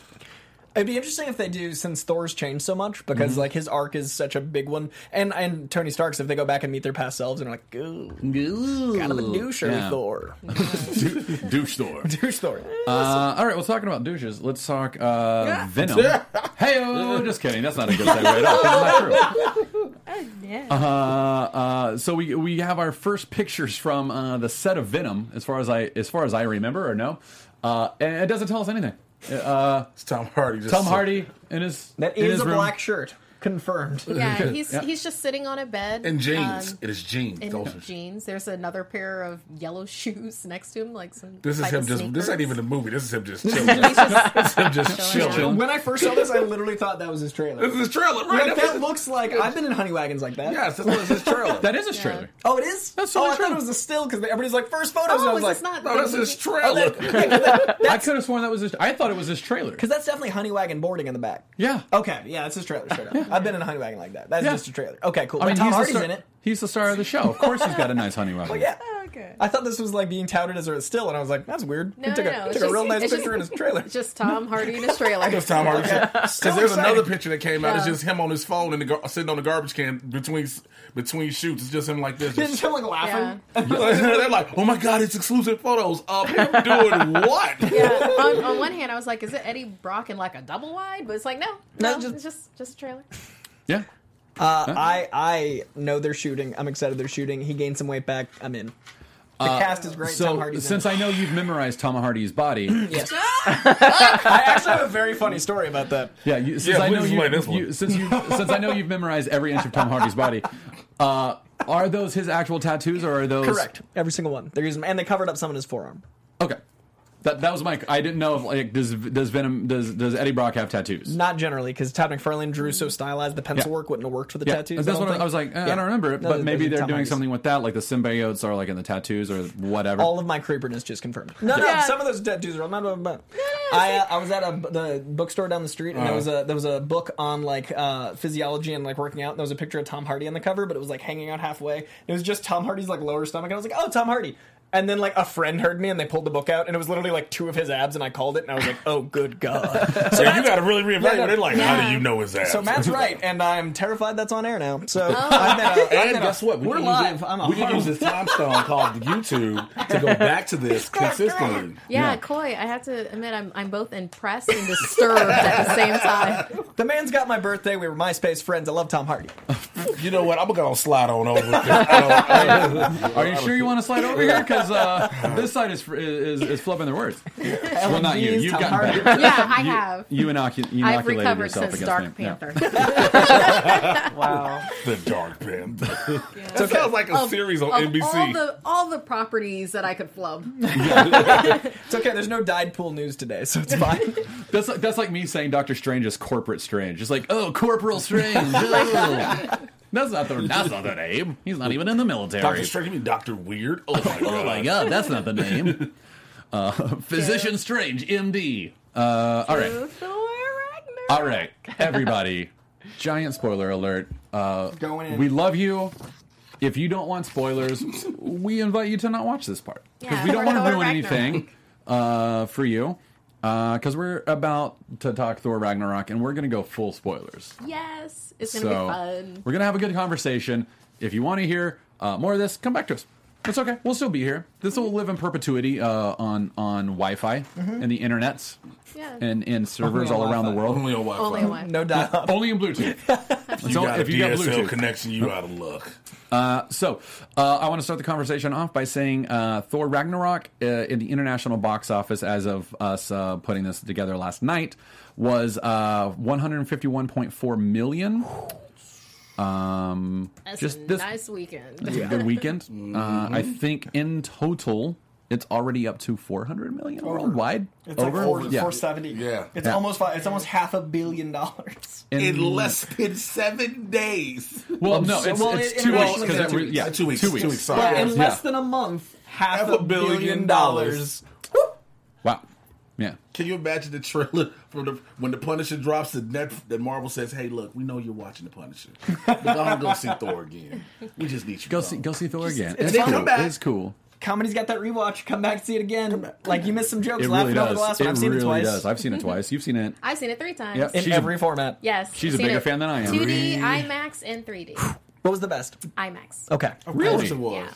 It'd be interesting if they do, since Thor's changed so much, because Mm-hmm. like his arc is such a big one, and and Tony Stark's if they go back and meet their past selves and are like, ooh, kind of a douche early Yeah. Thor, douche Thor. douche Thor. Uh, all right, well, talking about douches, let's talk uh, Venom. hey, just kidding. That's not a good segue at all. it's not true. Yeah. Uh, uh, so we we have our first pictures from uh, the set of Venom, as far as I as far as I remember or no, uh, and it doesn't tell us anything. Uh, It's Tom Hardy. Just Tom Hardy in his That in is his a room. black shirt, confirmed. yeah, he's Yeah. he's just sitting on a bed And jeans. um, it is jeans. in Those jeans. There's another pair of yellow shoes next to him, like some. This is him of just. This sneakers. ain't even a movie. This is him just chilling. He's just- this is him just Chilling chilling. When I first saw this, I literally thought that was his trailer. This is his trailer, right? Like, That's that looks like I've been in honey wagons like that. yes, this is his trailer. That is his trailer. Oh, it is. That's oh, totally I thought it was a still because everybody's like first photos. and I Oh, was like, not? no, the this is his movie? trailer. I could have sworn that was his. I thought it was his trailer. because that's definitely honey wagon boarding in the back. Yeah. Okay, yeah, that's his trailer. Straight up. I've been in a honey wagon like that. That's Yeah. just a trailer. Okay, cool. I mean, But Tom he's Hardy's the star, in it. He's the star of the show. Of course, he's got a nice honey oh, wagon. Oh yeah. Okay. I thought this was like being touted as a still, and I was like, "That's weird." No, he took no, a, no, he it's took a real nice picture just- in his trailer. It's just Tom Hardy in his trailer. It's Tom Hardy. Because Still there's another picture that came out. It's just him on his phone and the gar- sitting on the garbage can between between shoots. It's just him like this. Didn't Just, him like laughing. Yeah. they're like, "Oh my god, it's exclusive photos of him doing what?" Yeah. On, on one hand, I was like, "Is it Eddie Brock in like a double wide?" But it's like, no, No, no, just- it's just just a trailer. Yeah. Uh, I I know they're shooting. I'm excited they're shooting. He gained some weight back. I'm in. The cast is great. Tom So Hardy's since in I know you've memorized Tom Hardy's body, yes. I actually have a very funny story about that. yeah, you, since Yeah, I know please you, explain this one. you since you since I know you've memorized every inch of Tom Hardy's body, uh, are those his actual tattoos or are those Correct. Every single one. They're using, and they covered up some in his forearm. Okay, that that was my. I didn't know if like does does Venom does does Eddie Brock have tattoos? Not generally, because Todd McFarlane drew so stylized, the pencil Yeah. work wouldn't have worked for the Yeah, tattoos. that's don't what I, think. I was like. eh, I don't remember it, No, but maybe they're doing something with that, like the symbiotes are like in the tattoos or whatever. All of my creeperness just confirmed. No, no, some of those tattoos are. Not, not, not. I uh, I was at a the bookstore down the street, and there was a there was a book on like uh, physiology and like working out. And there was a picture of Tom Hardy on the cover, but it was like hanging out halfway. It was just Tom Hardy's like lower stomach. And I was like, oh, Tom Hardy. And then like a friend heard me, and they pulled the book out, and it was literally like two of his abs, and I called it, and I was like, oh, good god. So you got to really reevaluate. Yeah, no, it. like, how do you know his ass? So Matt's right, and I'm terrified that's on air now. So Oh. I've been a, I've And been a- guess what? We we're can live. Use it, I'm a we can use this time stone called YouTube to go back to this consistently. Yeah, Yeah. Coy, I have to admit, I'm I'm both impressed and disturbed at the same time. The man's got my birthday. We were MySpace friends. I love Tom Hardy. You know what? I'm gonna slide on over. 'cause I don't- Are you sure you want to slide over here? Because uh, this side is, is is flubbing their words. well, not you. You've Tom gotten better. Yeah, I have. You, inocu- you I've inoculated recovered yourself since against Dark me. Yeah. Panther. Wow. the Dark Panther. That sounds like a Of- series on of NBC. All the all the properties that I could flub. It's okay. There's no Died Pool news today, so it's fine. That's like, that's like me saying Doctor Strange is corporate strange. It's like, oh, Corporal Strange. oh. That's not the that's not the name. He's not even in the military. Doctor Strange, you mean Doctor Weird? Oh my god! Oh my god, that's not the name. Uh, Physician Strange, MD. Uh, all right. All right, everybody. Giant spoiler alert. Uh, Going in. We love you. If you don't want spoilers, we invite you to not watch this part because Yeah, we don't for want to Thor ruin Ragnarok. anything uh, for you. Because we're about to talk Thor Ragnarok, and we're going to go full spoilers. Yes, it's gonna be fun. we're gonna have a good conversation. If you want to hear uh, more of this, come back to us. It's okay. We'll still be here. This will live in perpetuity uh, on on Wi-Fi and the internets Yeah. and and servers all around the world. Only on Wi-Fi. Only one. No dial. Only in Bluetooth. If you So got if a you got Bluetooth. connection, you out of luck. Uh, so uh, I want to start the conversation off by saying uh, Thor Ragnarok uh, in the international box office, as of us uh, putting this together last night, was uh, 151.4 million. Um, That's just a this nice weekend. good weekend. Uh, I think in total, it's already up to 400 million worldwide. It's like four, yeah. 470. Yeah. It's Yeah. almost fi- it's almost half a billion dollars. In- In less than seven days. well, no, it's, well, it's it- two well, weeks because two weeks. yeah, Two weeks. Two weeks. Two weeks. Sorry. But in less than a month, half, Half a a billion, billion dollars. Wow. Yeah. Can you imagine the trailer from the when the Punisher drops the net that Marvel says, "Hey, look, we know you're watching the Punisher. But go on, go see Thor again. We just need you. Go to see go see Thor again. it's It's, fun. cool. Come back. It's cool. Comedy's got that rewatch. Come back, see it again. Like you missed some jokes It laughing really over does. the last one. it I've seen really it twice. does. I've seen it twice. You've seen it. I've seen it three times. Yep. in She's a- every format. Yes. She's I've a seen bigger it fan than I am. 2D, IMAX, and 3D. What was the best? IMAX. Okay. Of Really? course it was. Yeah.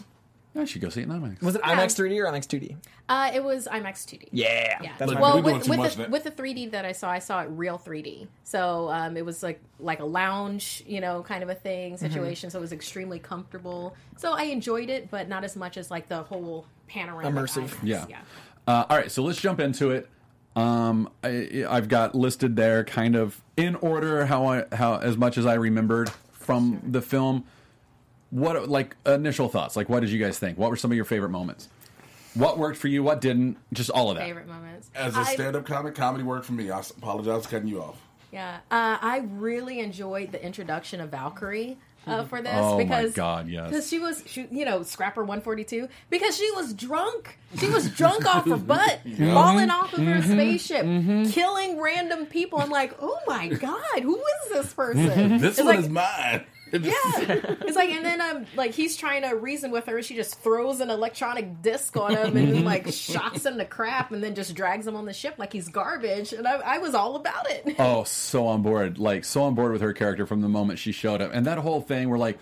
I should go see it in IMAX. Was it Yeah. IMAX 3D or IMAX 2D? Uh, it was IMAX 2D. Yeah. Yeah. That's my well, we doing with, too with much the, now. with the 3D that I saw, I saw it real 3D. So um, it was like like a lounge, you know, kind of a thing Mm-hmm. situation. So it was extremely comfortable. So I enjoyed it, but not as much as like the whole panorama. Immersive. Yeah. Uh, all right, so let's jump into it. Um, I, I've got listed there, kind of in order, how I how as much as I remembered from the film. What like initial thoughts? Like, what did you guys think? What were some of your favorite moments? What worked for you? What didn't? Just all of that. Favorite moments. As a I- stand-up comic, comedy worked for me. I apologize for cutting you off. Yeah, uh, I really enjoyed the introduction of Valkyrie uh, for this Oh my because God, yes. because she was she, you know Scrapper one forty two because she was drunk. She was drunk off her butt, falling off of her spaceship, killing random people. I'm like, oh my god, who is this person? This It's one like- is mine. Yeah, it's like, and then um, like he's trying to reason with her. She just throws an electronic disc on him and like shocks him to crap, and then just drags him on the ship like he's garbage. And I, I was all about it. Oh, so on board. Like so on board with her character from the moment she showed up. And that whole thing where like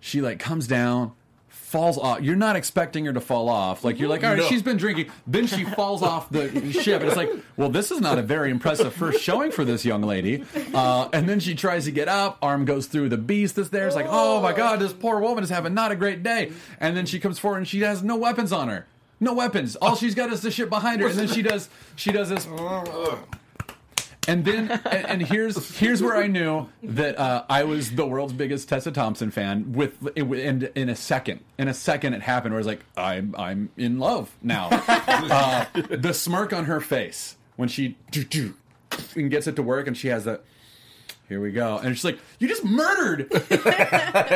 she like comes down, falls off. You're not expecting her to fall off. Like you're like, all right, No. she's been drinking. Then she falls off the ship. And it's like, well, this is not a very impressive first showing for this young lady. Uh, and then she tries to get up. Arm goes through the beast that's there. It's like, oh my god, this poor woman is having not a great day. And then she comes forward and she has no weapons on her. No weapons. All she's got is the ship behind her. And then she does she does this and then, and, and here's here's where I knew that uh, I was the world's biggest Tessa Thompson fan. With in, in a second, in a second, it happened. Where I was like, I'm I'm in love now. uh, the smirk on her face when she do, do, and gets it to work, and she has that. Here we go, and she's like, "You just murdered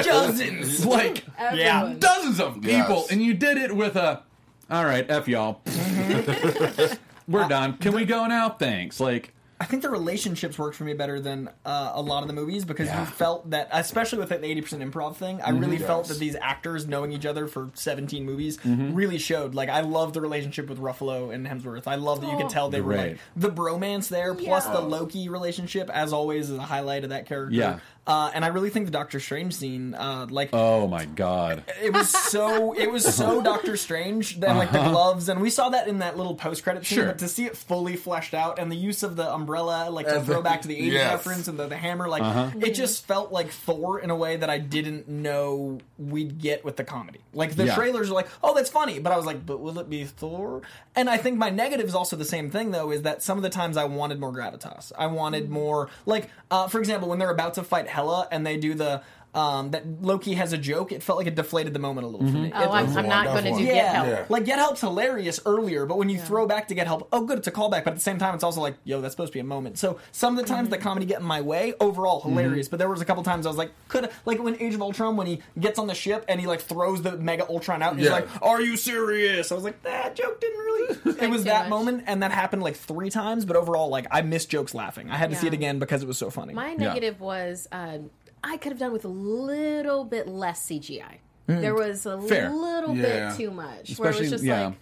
dozens, like Everyone. dozens of people, Yes. and you did it with a. All right, f y'all. We're done. Can we go now? Thanks. Like, I think the relationships worked for me better than uh, a lot of the movies because Yeah. you felt that, especially with that eighty percent improv thing. I really felt that these actors knowing each other for seventeen movies Mm-hmm. really showed. Like I love the relationship with Ruffalo and Hemsworth. I love that you could tell they were Great. like the bromance there, plus the Loki relationship, as always, is a highlight of that character. Yeah. Uh, and I really think the Doctor Strange scene, uh, like oh my god. it was so it was so Doctor Strange that like the gloves and we saw that in that little post credit scene, Uh-huh. Sure. but to see it fully fleshed out and the use of the umbrella umbrella, like to throw the- back to the 80s yes. reference and the, the hammer. Like Uh-huh. it just felt like Thor in a way that I didn't know we'd get with the comedy. Like the Yeah. trailers are like, oh, that's funny, but I was like, but will it be Thor? And I think my negative is also the same thing though, is that some of the times I wanted more gravitas. I wanted more, like, uh, for example, when they're about to fight Hela and they do the. Um, that Loki has a joke. It felt like it deflated the moment a little for me. Oh, It- I'm, I'm not going to do yeah. Get Help. Yeah. Like Get Help's hilarious earlier, but when you throw back to Get Help, oh good, it's a callback, but at the same time it's also like, yo, that's supposed to be a moment. So some of the times the comedy get in my way, overall hilarious, but there was a couple times I was like, could like when Age of Ultron when he gets on the ship and he like throws the Mega Ultron out and he's like, Are you serious? I was like, that joke didn't really It was too that much. moment and that happened like three times, but overall like I missed jokes laughing. I had to see Yeah. it again because it was so funny. My Yeah. negative was uh, I could have done with a little bit less CGI. There was a Fair. little Yeah. bit too much. where it Especially- was just yeah. like,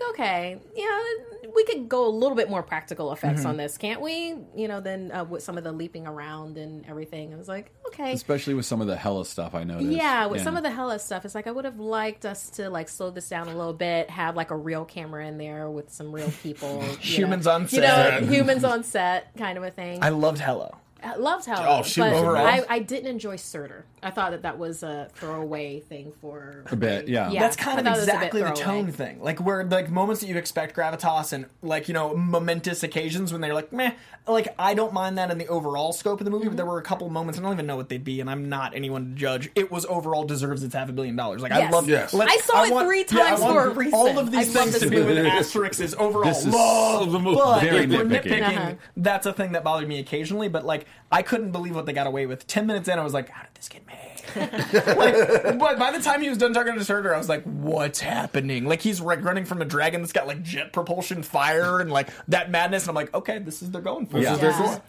like okay, you know, we could go a little bit more practical effects on this, can't we? You know, then uh, with some of the leaping around and everything, I was like, okay. Especially with some of the Hela stuff I noticed. Yeah, with some of the Hela stuff, it's like I would have liked us to like slow this down a little bit, have like a real camera in there with some real people, Humans know, on you know, humans on set, kind of a thing. I loved Hello. I loved Hela, Oh, she but was overall. I, I didn't enjoy Surtur. I thought that that was a throwaway thing for A bit, yeah. Yeah, That's kind I of thought a exactly the tone thing. Like where like moments that you expect gravitas and like you know momentous occasions when they're like meh. Like I don't mind that in the overall scope of the movie, but there Mm-hmm. were a couple moments I don't even know what they'd be, and I'm not anyone to judge. It was overall deserves its half a billion dollars. Like I love. Yes. let's- I saw it want- three times want for a reason. All of these love things to be with movie. asterisks is overall This is love the movie. But Very if we're nitpicking. nitpicking, Uh-huh. that's a thing that bothered me occasionally. But like I couldn't believe what they got away with. Ten minutes in, I was like, how did this get made? like, but by the time he was done talking to Surtur, I was like, "What's happening?" Like he's like running from a dragon that's got like jet propulsion, fire, and like that madness. And I'm like, "Okay, this is they're going for." This This is is Yeah.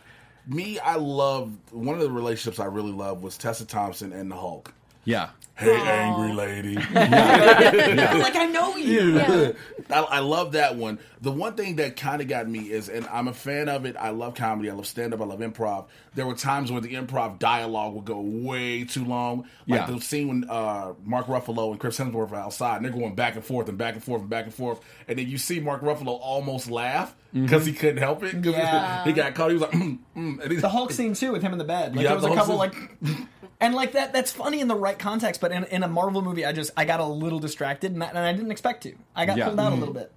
Me, I love one of the relationships I really love was Tessa Thompson and the Hulk. Yeah. Hey, angry lady. like I know you. Yeah. I, I love that one. The one thing that kind of got me is, and I'm a fan of it. I love comedy. I love stand up. I love improv. There were times where the improv dialogue would go way too long. Like Yeah. the scene when uh, Mark Ruffalo and Chris Hemsworth are outside, and they're going back and forth and back and forth and back and forth, and then you see Mark Ruffalo almost laugh because he couldn't help it. Yeah. he got caught. He was like, mm, mm, and he's, The Hulk scene too with him in the bed. Like Yeah, there was the a Hulk couple like. Scene. And like that, that's funny in the right context. But in, in a Marvel movie, I just I got a little distracted, and, that, and I didn't expect to. I got Yeah. pulled out a mm-hmm. little bit.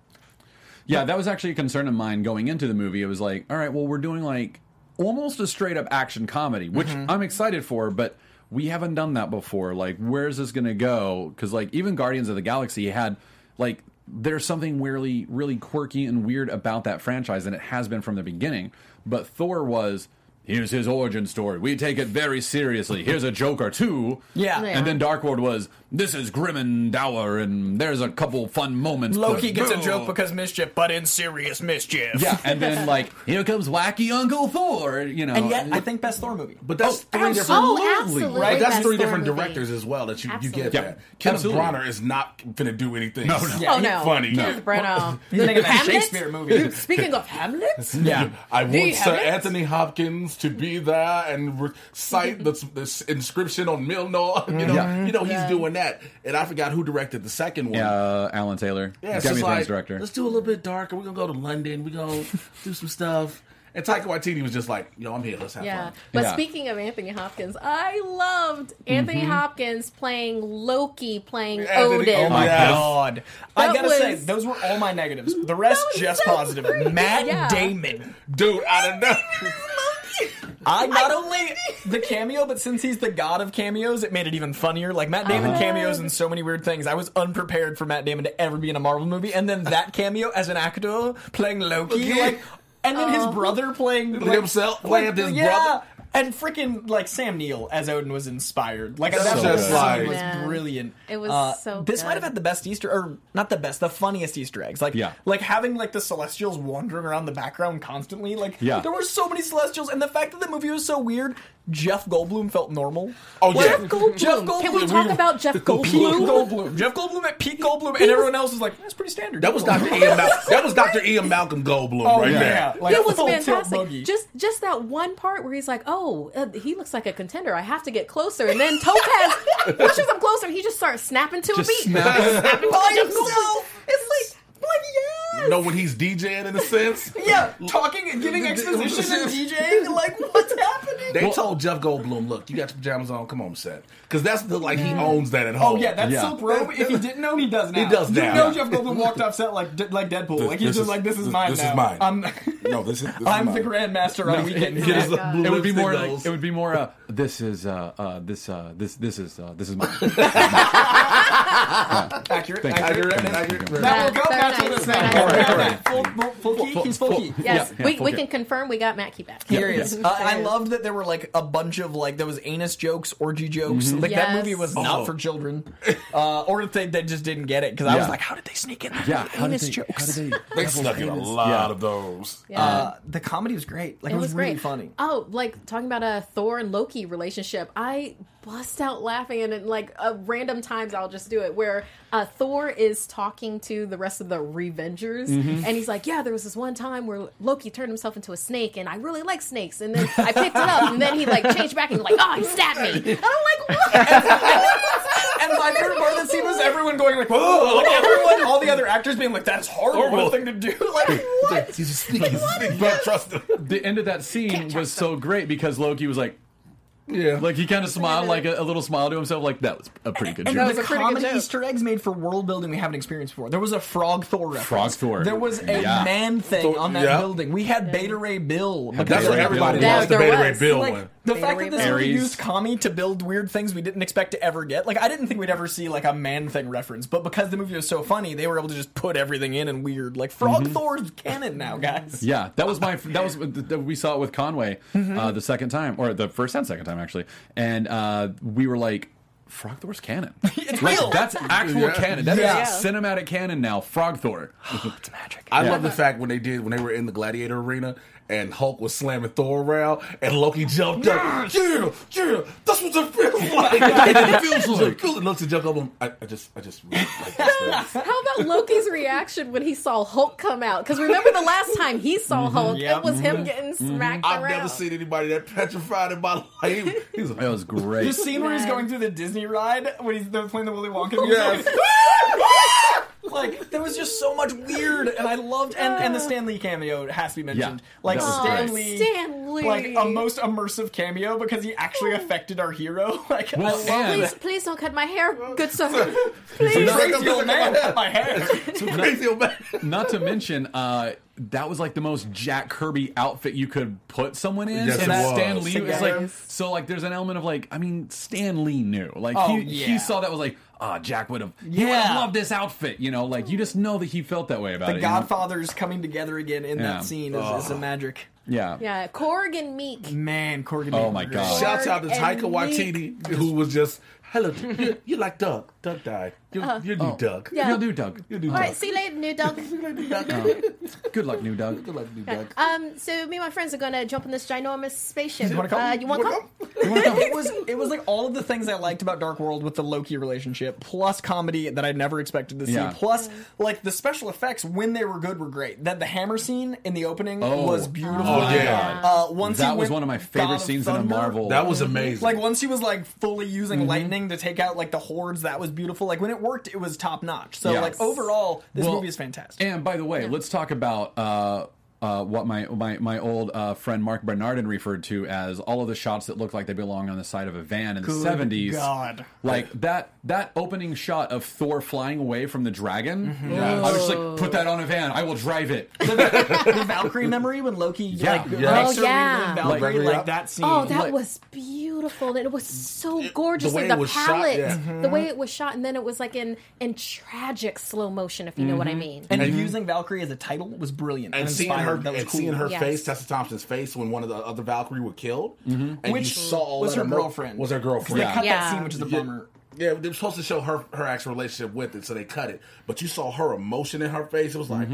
Yeah, that was actually a concern of mine going into the movie. It was like, all right, well, we're doing like almost a straight up action comedy, which mm-hmm. I'm excited for, but we haven't done that before. Like, where's this going to go? Because, like, even Guardians of the Galaxy had, like, there's something really, really quirky and weird about that franchise, and it has been from the beginning. But Thor was. Here's his origin story. We take it very seriously. Here's a joke or two. Yeah. Yeah. And then Dark World was, this is grim and dour, and there's a couple fun moments. Loki but- gets a joke because mischief, but in serious mischief. yeah, and then like here comes wacky Uncle Thor, you know. And yet, I think best Thor movie. but that's Oh, three different. Oh, absolutely. Right, that's Best three Thor different movie. directors as well that you, you get Absolutely. that. Yeah, Kenneth absolutely. Branagh is not finna do anything. No, no. Yeah, oh no, funny. No. Kenneth Branagh. He's making a Shakespeare movie. Speaking of Hamlet, yeah. I want Sir? Anthony Hopkins to be there and recite the, this inscription on Mjolnir. You know, Yeah. you know he's Yeah. doing that. And I forgot who directed the second one. uh, Alan Taylor, Yeah, it's Grammy like, director. let's do a little bit darker. We're gonna go to London. We're gonna do some stuff. And Taika Waititi was just like, "Yo, I'm here. Let's have yeah. fun." But Yeah. speaking of Anthony Hopkins, I loved Anthony Hopkins playing Loki, playing Anthony- Odin. Oh my Yes. god! I That gotta say, was- those were all my negatives. The rest just so positive. great. Matt Yeah. Damon. Dude, I don't know. I not only the cameo, but since he's the god of cameos, it made it even funnier. Like Matt Damon Uh-huh. cameos in so many weird things. I was unprepared for Matt Damon to ever be in a Marvel movie, and then that cameo as an actor playing Loki, like, and then his brother playing like, Himself playing his yeah. brother. And freaking like Sam Neill as Odin was inspired. Like That's that so whole like- was Man. brilliant. It was Uh, so This might have had the best Easter, or not the best, the funniest Easter eggs. Like, Yeah. like having like the Celestials wandering around the background constantly. Like, Yeah. there were so many Celestials, and the fact that the movie was so weird, Jeff Goldblum felt normal. Oh, yeah. Jeff Goldblum. Jeff Goldblum. Can we talk about Jeff Pete Goldblum? Goldblum. Jeff Goldblum at Pete Goldblum, and everyone else was like, "That's pretty standard." That was Dr. Ian. Mal- that was Dr. Ian Malcolm Goldblum Oh right yeah, there. like it was full tilt fantastic. buggy. Just just that one part where he's like, "Oh, uh, he looks like a contender. I have to get closer." And then Topaz pushes him closer. and He just starts snapping to Just a beat. snapping. Snapping to Jeff. Goldblum. It's like, like yeah. Know when he's DJing in a sense. Yeah, talking and giving exposition and DJing. Like, what's happening? They told Jeff Goldblum, "Look, you got your pajamas on. Come on set, because that's the like he owns that at home." Oh yeah, that's Yeah. silk robe. If he didn't know, he does now. He does You now. know, Jeff Goldblum walked off set like like Deadpool. This- like he's this just is- like, "This is this- mine this is now. mine." I'm no, this is. This I'm is the mine. grandmaster on weekends." Get his blue It would be lipstick more like nose. it would be more. Uh, this is uh, uh, this uh, this this is uh, this is mine. accurate, Thank you. accurate. Accurate, accurate. Now we'll Yeah, go very back to nice, this very now. nice, very Yeah, nice. Full, full, full key. He's full key. Yes, Yeah, we, we can confirm we got Matt Key back. Here he is. Uh, I loved that there were like a bunch of like there was anus jokes, orgy jokes. Like that movie was Oh. not for children, uh, or if they, they just didn't get it because I was like, how did they sneak in yeah, how did anus they? jokes? How did they? They snuck in a lot Yeah. of those. Yeah. Uh, the comedy was great. Like it, it was, was really funny. Oh, like talking about a Thor and Loki relationship. I bust out laughing, and at like uh, random times I'll just do it. Where uh, Thor is talking to the rest of the Revengers, Mm-hmm. and he's like, "Yeah, there was this one time where Loki turned himself into a snake, and I really like snakes. And then I picked it up, and then he like changed back, and he's like, oh, he stabbed me. And I'm like, what? And my favorite part of the scene was everyone going like, "Whoa!" Like everyone, all the other actors being like, "That's horrible, Horrible. thing to do." Like, what? He's a sneaky, he's sneaky. Don't trust him. The end of that scene was so great because Loki was like, Yeah, like he kind of smiled, like a, a little smile to himself, like that was a pretty good And joke. was the a pretty good comedy joke. Easter eggs made for world building we haven't experienced before. There was a Frog Thor reference. Frog Thor. There was a Yeah. man thing Thor- on that yeah. building. We had Beta Ray Bill. because that's of what that everybody building. Yeah. The there Beta Ray. Bill Like one. the Beta fact Ray that this Bill. movie used Kami to build weird things we didn't expect to ever get. Like I didn't think we'd ever see like a man thing reference, but because the movie was so funny, they were able to just put everything in and weird. Like Frog Thor's canon now, guys. Yeah, that was my that was we saw it with Conway Mm-hmm. uh, the second time or the first and second time actually, and uh, we were like. Frog Thor's canon. It's Like, real. That's actual Yeah. canon. That is Yeah. cinematic canon now. Frog Thor. it's magic. I love the fact when they did when they were in the gladiator arena and Hulk was slamming Thor around and Loki jumped up. Yeah, yeah, that's what it feels like. it feels like. Feels it looks at Jeff Goldblum. I, I just, I just really like this. How about Loki's reaction when he saw Hulk come out? Because remember the last time he saw mm-hmm. Hulk, Yep. it was him mm-hmm. getting mm-hmm. smacked around. I've never seen anybody that petrified in my life. He, he was It like, was great. The scene where he's going through the Disney ride when he's they're playing the Willy Wonka oh, music. Yes. Ah! Like there was just so much weird, and I loved and, and the Stan Lee cameo has to be mentioned. Yeah, like that was Stan great. Lee, Stan Lee. like a most immersive cameo because he actually affected our hero. Like Well, I love and- Please, please don't cut my hair, good sir. the Please. crazy old man cut my hair. too crazy old man. Not to mention, uh, that was like the most Jack Kirby outfit you could put someone in. Yes, and it was. Stan Lee was Together. like, so like, there's an element of like, I mean, Stan Lee knew, like, Oh, he yeah. he saw that was like, ah, Jack would have, he would Yeah. have loved this outfit, you know, like you just know that he felt that way about The it. you know? Godfathers coming together again in Yeah. that scene is, is a magic. Yeah. Yeah, Korg and Miek. Man, Corgan. Oh my great. God. Shouts out to And Taika Miek. Waititi, who was just, hello, you, you like Doug. Doug died. You're, you're new Doug. Yeah. You'll do, Doug. You're new All Doug. right, see you later, new dog. Good luck, new Doug. Good luck, new Doug. Um, so me and my friends are gonna jump in this ginormous spaceship. You wanna come? Uh, you want to come? it was it was like all of the things I liked about Dark World with the Loki relationship, plus comedy that I never expected to see, Yeah. plus like the special effects when they were good were great. That the hammer scene in the opening Oh. was beautiful. Oh, yeah. Uh, once That was one of my favorite of scenes in a Marvel. That was amazing. Like once he was like fully using Mm-hmm. lightning to take out like the hordes, that was beautiful. Like when it worked, it was top notch. So Yes. like overall, this Well, movie is fantastic. And by the way, let's talk about uh, uh, what my my, my old uh, friend Marc Bernardin referred to as all of the shots that look like they belong on the side of a van in the seventies. God. Like that that opening shot of Thor flying away from the dragon. Mm-hmm. I was just like, put that on a van. I will drive it. the Valkyrie memory when Loki Yeah. like Yeah. Oh, yeah. Valkyrie, Like- like, that scene. Oh, that Like- was beautiful. And it was so gorgeous. the way like it the was shot, palette, yeah. Mm-hmm. the way it was shot, and then it was like in in tragic slow motion, if you know what I mm-hmm. mean. and mm-hmm. using Valkyrie as a title was brilliant and seeing her, inspired. that was and cool. seeing her Yes. face, Tessa Thompson's face, when one of the other Valkyrie were killed, mm-hmm. and Which you saw all was that her girlfriend. Was her girlfriend? Yeah. cut Yeah. that scene, which is a bummer. Yeah, they were supposed to show her her actual relationship with it, so they cut it. But you saw her emotion in her face. It was like,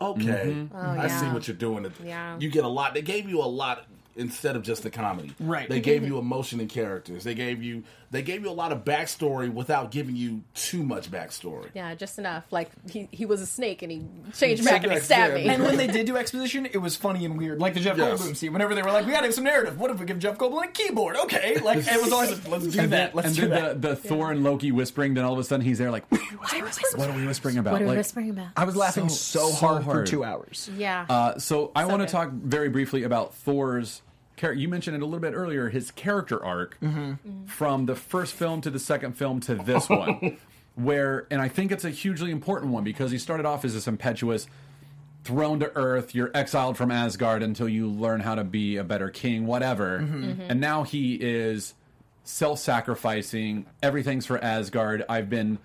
okay, oh, I Oh, yeah. see what you're doing. Yeah. You get a lot. They gave you a lot instead of just the comedy. Right. They gave you emotion and characters. They gave you they gave you a lot of backstory without giving you too much backstory. Yeah, just enough. Like he, he was a snake and he changed back and he stabbed yeah. me. And when they did do exposition, it was funny and weird. Like the Jeff Yes. Goldblum scene. Whenever they were like, "We gotta have some narrative. What if we give Jeff Goldblum a keyboard?" Okay, like it was always like, "Let's do and that. then, Let's and do then that." the, the Thor and Loki whispering, then all of a sudden he's there like, what are we whispering, what are we whispering about? What are we Like, whispering about? I was laughing so, so- so hard, for two hours. yeah. Uh, so I want to talk very briefly about Thor's character. You mentioned it a little bit earlier. His character arc mm-hmm. Mm-hmm. from the first film to the second film to this oh. one, where and I think it's a hugely important one because he started off as this impetuous, thrown to earth. You're exiled from Asgard until you learn how to be a better king, whatever. Mm-hmm. And now he is self-sacrificing. Everything's for Asgard. I've been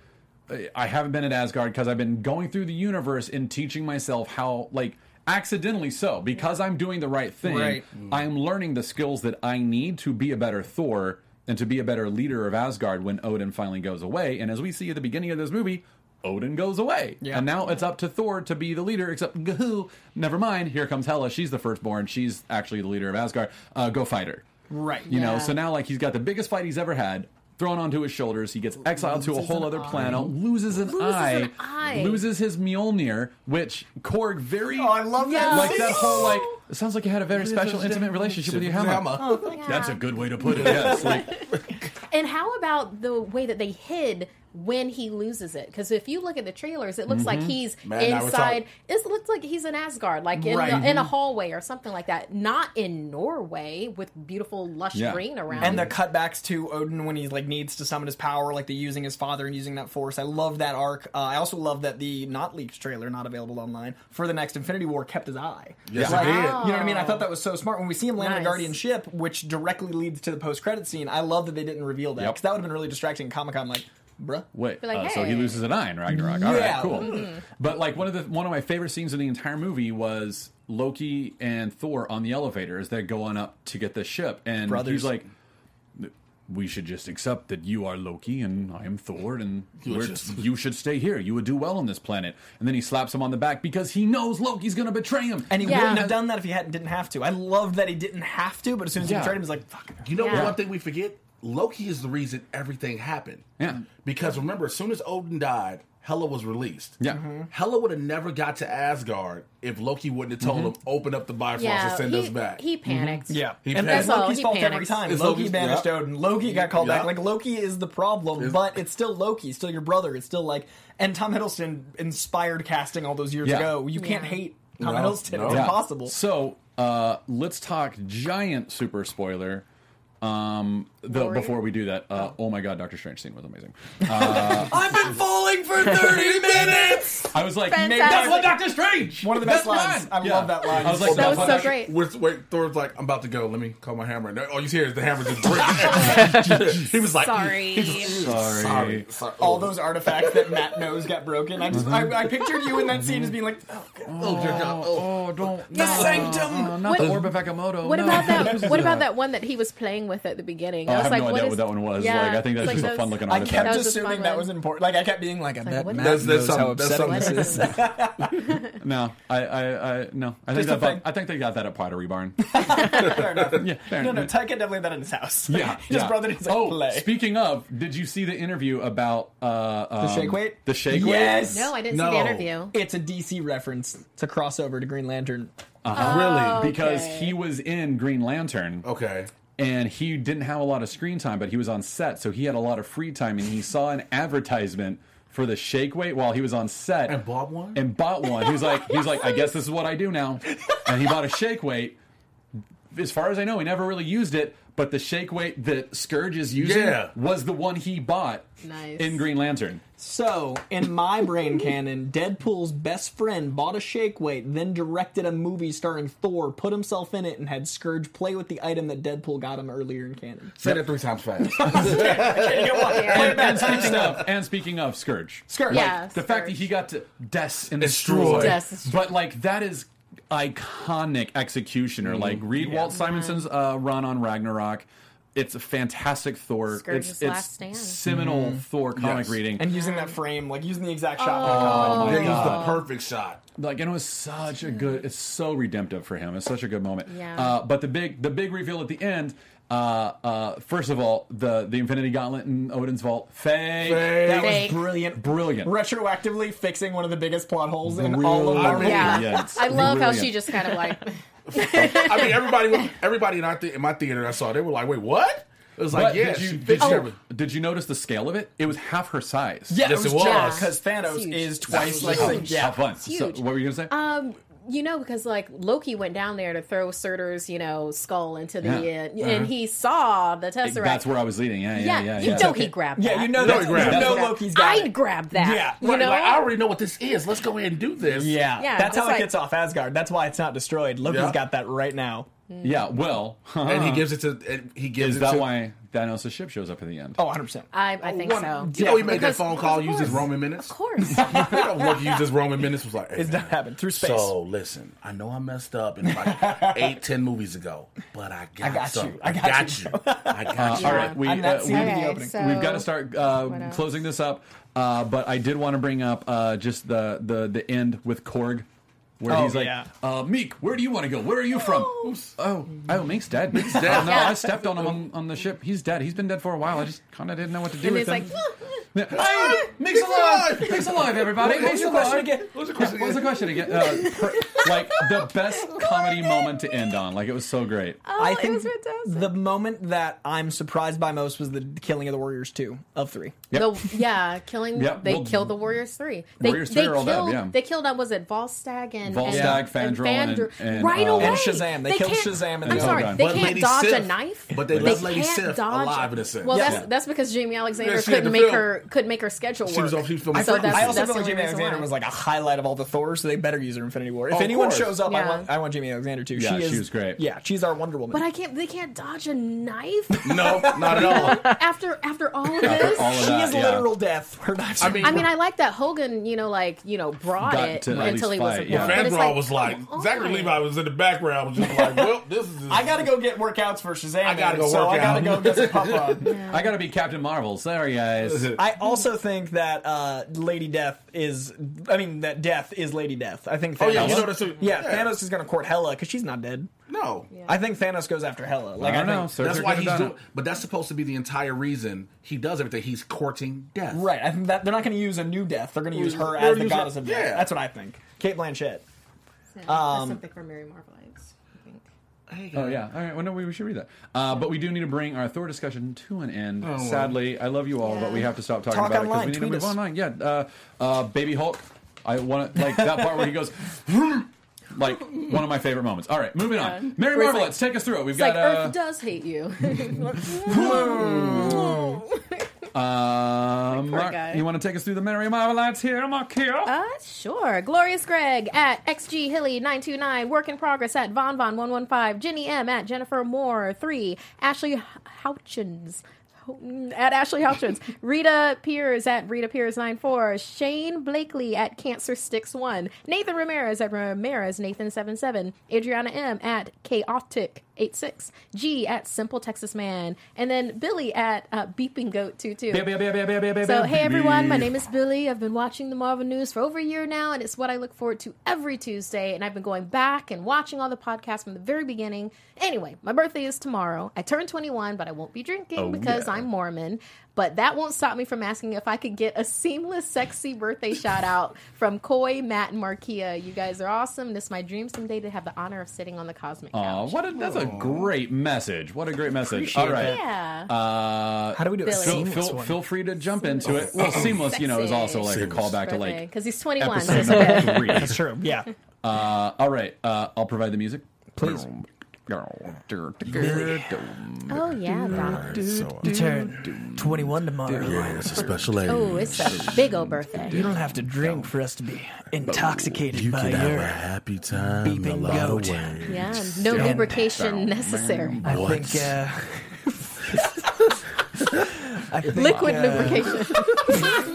I haven't been at Asgard because I've been going through the universe and teaching myself how, like, accidentally so, because I'm doing the right thing. Right. I'm learning the skills that I need to be a better Thor and to be a better leader of Asgard when Odin finally goes away. And as we see at the beginning of this movie, Odin goes away. Yeah. And now it's up to Thor to be the leader, except, gahoo, never mind, here comes Hela. She's the firstborn. She's actually the leader of Asgard. Uh, go fight her. Right. You know, so now like he's got the biggest fight he's ever had thrown onto his shoulders. He gets exiled to a whole other eye. planet, loses an eye, an eye. loses his Mjolnir, which Korg very Oh, I love that. like scene. that whole like. It sounds like you had a very special, intimate relationship with your hammer. Oh, That's a good way to put it. Yes, like And how about the way that they hid when he loses it? Because if you look at the trailers, it looks like he's Man, inside. talking- It looks like he's in Asgard, like in, Right. the, in a hallway or something like that. Not in Norway with beautiful lush Yeah. green around. And the cutbacks to Odin when he like needs to summon his power, like the using his father and using that force. I love that arc. Uh, I also love that the not leaked trailer, not available online for the next Infinity War, kept his eye. Yes, Like, it did. You know what I mean? I thought that was so smart. When we see him land on the Guardian ship, which directly leads to the post credit scene, I love that they didn't reveal that Yep. because that would have been really distracting. Comic Con, like, bruh. wait, like, uh, so he loses an eye in Ragnarok. All Yeah. right, cool. But like one of the one of my favorite scenes in the entire movie was Loki and Thor on the elevator as they're going up to get the ship, and Brothers. he's like. We should just accept that you are Loki and I am Thor, and You we're, just- you should stay here. You would do well on this planet. And then he slaps him on the back because he knows Loki's going to betray him. And he Yeah. wouldn't have done that if he hadn't didn't have to. I love that he didn't have to, but as soon as Yeah. he betrayed him, he's like, fuck. You know Yeah. one thing we forget? Loki is the reason everything happened. Yeah. Because remember, as soon as Odin died, Hela was released. Yeah. Mm-hmm. Hela would have never got to Asgard if Loki wouldn't have told him, open up the Bifrost yeah, and send he, us back. he panicked. Yeah, He and panicked. that's That's Loki's he fault every time. It's Loki Loki's- banished yeah. Odin. Loki got called Yeah. back. Like Loki is the problem, but it's still Loki, still your brother. It's still like, and Tom Hiddleston inspired casting all those years Yeah. ago. You can't hate Tom No, Hiddleston. no. It's Yeah. impossible. So uh, let's talk giant super spoiler. Um, the, before we do that, uh, oh my god, Doctor Strange scene was amazing. I've been falling for thirty minutes. I was like, Fantastic. that's what Doctor Strange. One of the best That's lines. fine. I Yeah. love that line. I was like, That was that's so what- great. Wait, wait, Thor's like, I'm about to go. Let me call my hammer. No, all you hear is the hammer just break. he was like, Sorry. Sorry. sorry, sorry. all those artifacts that Matt knows got broken. I just, I, I pictured you in that scene as being like, oh, God. Oh, dear God. Oh. Oh, don't. the sanctum. Uh, not What- the Orb of Agamotto. What no. about that? What about that one that he was playing with at the beginning? Oh, I was have like, no idea is- what that one was. Yeah, like, I think that's it's just like a fun those- looking I artifact. kept That just assuming that one. was important. Like I kept being like, I bet what Matt is- knows that's how some- that's upsetting this something- is. No, I, I, I, no. I think that. thing. I think they got that at Pottery Barn. Fair enough. yeah, fair No, no, enough. Taika definitely had that in his house. Yeah, his yeah. brother needs like oh, play. speaking of, did you see the interview about uh, the um, shake weight. The shake weight. Yes. No, I didn't see the interview. It's a DC reference. It's a crossover to Green Lantern. really? because Okay. he was in Green Lantern Okay. And he didn't have a lot of screen time, but he was on set, so he had a lot of free time, and he saw an advertisement for the shake weight while he was on set And bought one? and bought one. He was like, he was like, I guess this is what I do now, and he bought a shake weight. As far as I know, he never really used it, but the shake weight that Scourge is using Yeah. was the one he bought Nice. in Green Lantern. So, in my brain canon, Deadpool's best friend bought a shake weight, then directed a movie starring Thor, put himself in it, and had Scourge play with the item that Deadpool got him earlier in canon. Say it three times fast. And speaking of, and speaking of Scourge, Scourge. Yeah. the fact that he got to des and Destroy. destroy, Des- but like that is iconic executioner. Like read Walt Simonson's uh, run on Ragnarok. It's a fantastic Thor. Scourge's it's it's Last Stand. seminal Thor comic Yes. reading. And using that frame, like using the exact shot. oh my They used the perfect shot. like and it was such a good it's so redemptive for him it's such a good moment Yeah. uh, but the big the big reveal at the end Uh, uh, first of all, the the Infinity Gauntlet in Odin's vault, fake, That Fake. was brilliant. brilliant. Retroactively fixing one of the biggest plot holes in all of Marvel. Yeah, Brilliant. I love how she just kind of like I mean, everybody, everybody in our the- in my theater I saw, they were like, "Wait, what?" It was like, But "Yeah, did you did fixed you, did you notice the scale of it? It was half her size. Yeah, Yes, it was it because Thanos is twice like Oh, the how fun. So, what were you gonna say? Um, you know, because like Loki went down there to throw Surtur's, you know, skull into the, Yeah. uh, and he saw the Tesseract. That's where I was leading. Yeah, yeah, yeah, yeah. you yeah. know he grabbed that. Yeah, you know No, that. he grabbed you know Loki's got I'd it. grab that. Yeah, you know. like I already know what this is. Let's go ahead and do this. Yeah, Yeah, that's it's how it gets off Asgard. That's why it's not destroyed. Loki's Yeah. got that right now. Yeah, well, and he gives it to. And he gives is it that to, why Thanos' ship shows up at the end? Oh, 100 percent. I, I think One- so. You know, he made Because- that phone call, of used his course. Roman minutes. Of course. you know, Loki used his Roman minutes. Was like, hey, It's not man, happening through space. So listen, I know I messed up in like eight, ten movies ago, but I got, I got some. you. I I got got you. you. I got you. All right, we, I'm not uh, seeing we- the Okay, opening. so- We've got to start uh, else? closing this up, uh, but I did want to bring up uh, just the, the the end with Korg, where Oh, he's like, yeah. uh, "Miek, where do you want to go? Where are you from?" Oh, oh, Miek's dead. Miek's dead. Oh, no, Yeah. I stepped on him on, on the ship. He's dead. He's been dead for a while. I just kind of didn't know what to do And with it's him. like, Yeah. Hey, Miek's alive! Miek's alive, everybody! What was Miek's your alive! question again? What was the question What was the again? question again? Uh, per- like the best comedy moment to end on. Like it was so great. oh, I it think was fantastic. the moment that I'm surprised by most was the killing of the Warriors two of three. Yep. The, yeah, killing. Yep, They well, killed the Warriors three. They, Warriors they three are all dead, killed, yeah. They killed. Uh, was it Volstagg and Volstagg, and, Fandral, and- Fandr- and, right uh, away. And Shazam. They killed Shazam and I'm sorry, other they But can't Lady dodge a knife. but they they left Lady can't Sif alive in a sense. Well, that's that's because Jaimie Alexander Yeah, she had couldn't make her couldn't make her schedule She was work. on- she was filming So pregnancy. that's, I also that's feel like Jaimie Alexander why. was like a highlight of all the Thors, so they better use her in Infinity War. If oh, Of anyone course. shows up, I want I want Jaimie Alexander too. Yeah, she is she was great. Yeah, she's our Wonder Woman. But I can't. They can't dodge a knife No, not at all. after after all of this. all of she that, is yeah. literal death. Her knives. I mean, I mean, I like that Hogun, you know, like you know, brought it until he was fight, a yeah. but it's Fandral was like, Zachary. Levi was in the background, was just like, well, this is. I gotta go get workouts for Shazam. I gotta go so work I gotta go get some pop on. I gotta be Captain Marvel. Sorry, guys. I also think that uh, Lady Death is. I mean, that Death is Lady Death. I think. Thanos, Oh, yeah, you know that's yeah, yeah. Thanos is gonna court Hela because she's not dead. No. I think Thanos goes after Hela. Like I don't know. think, Sir, That's why he's doing. it. But that's supposed to be the entire reason he does everything. He's courting death. Right. I think that they're not going to use a new Death. They're going to use her as the use her- goddess of death. yeah. That's what I think. Cate Blanchett. Yeah, Um, that's something for Merry Marvelites. I. Oh yeah. All right. Well, no, we we should read that. Uh, but we do need to bring our Thor discussion to an end. Sadly, I love you all, but we have to stop talking Talk about online, it because we need to move us. online. Yeah. Uh, uh, Baby Hulk. I want to like that part where he goes. Like one of my favorite moments. All right, moving Yeah. on. Mary Where Marvel, let's take us through it. We've It's got like uh, Earth does hate you. uh, Mark, you want to take us through the Merry Marvelites here, Mark here? Uh, sure. Glorious Greg at XG Hilly 929. Work in progress at Von Von 115. Jenny M at Jennifer Moore 3. Ashley Houchins. At Ashley Houchins, Rita Pierce at Rita Pierce 94, Shane Blakely at Cancer Sticks 1, Nathan Ramirez at Ramirez Nathan 77, Adriana M at Chaotic 86, G at Simple Texas Man, and then Billy at uh, Beeping Goat 22. Beep, beep, beep, beep, beep, beep, So, hey everyone, my name is Billy. I've been watching the Marvel News for over a year now, and it's what I look forward to every Tuesday. And I've been going back and watching all the podcasts from the very beginning. Anyway, my birthday is tomorrow. I turn 21, but I won't be drinking Oh, because yeah. I'm Mormon. But that won't stop me from asking if I could get a seamless, sexy birthday shout out from Coy, Matt, and Markeia. You guys are awesome. This is my dream someday to have the honor of sitting on the cosmic Aw, couch. what a, that's a great message. What a great message. Appreciate All right. yeah. Uh, How do we do it? Billy. feel, seamless feel, one? feel free to jump into it. Well, seamless, you know, is also like a Seamless. callback to like because he's 21. So episode okay. three. That's true. Yeah. Uh, all right, uh, I'll provide the music. Please. Oh, yeah, Donald. So, You turn 21 tomorrow. yeah, it's a special age. Oh, it's a big old birthday. You don't have to drink for us to be intoxicated you by can have your. a happy time in a beeping lot goat. of ways. Yeah, no lubrication necessary. I What? think. Uh, I think, Liquid uh, lubrication.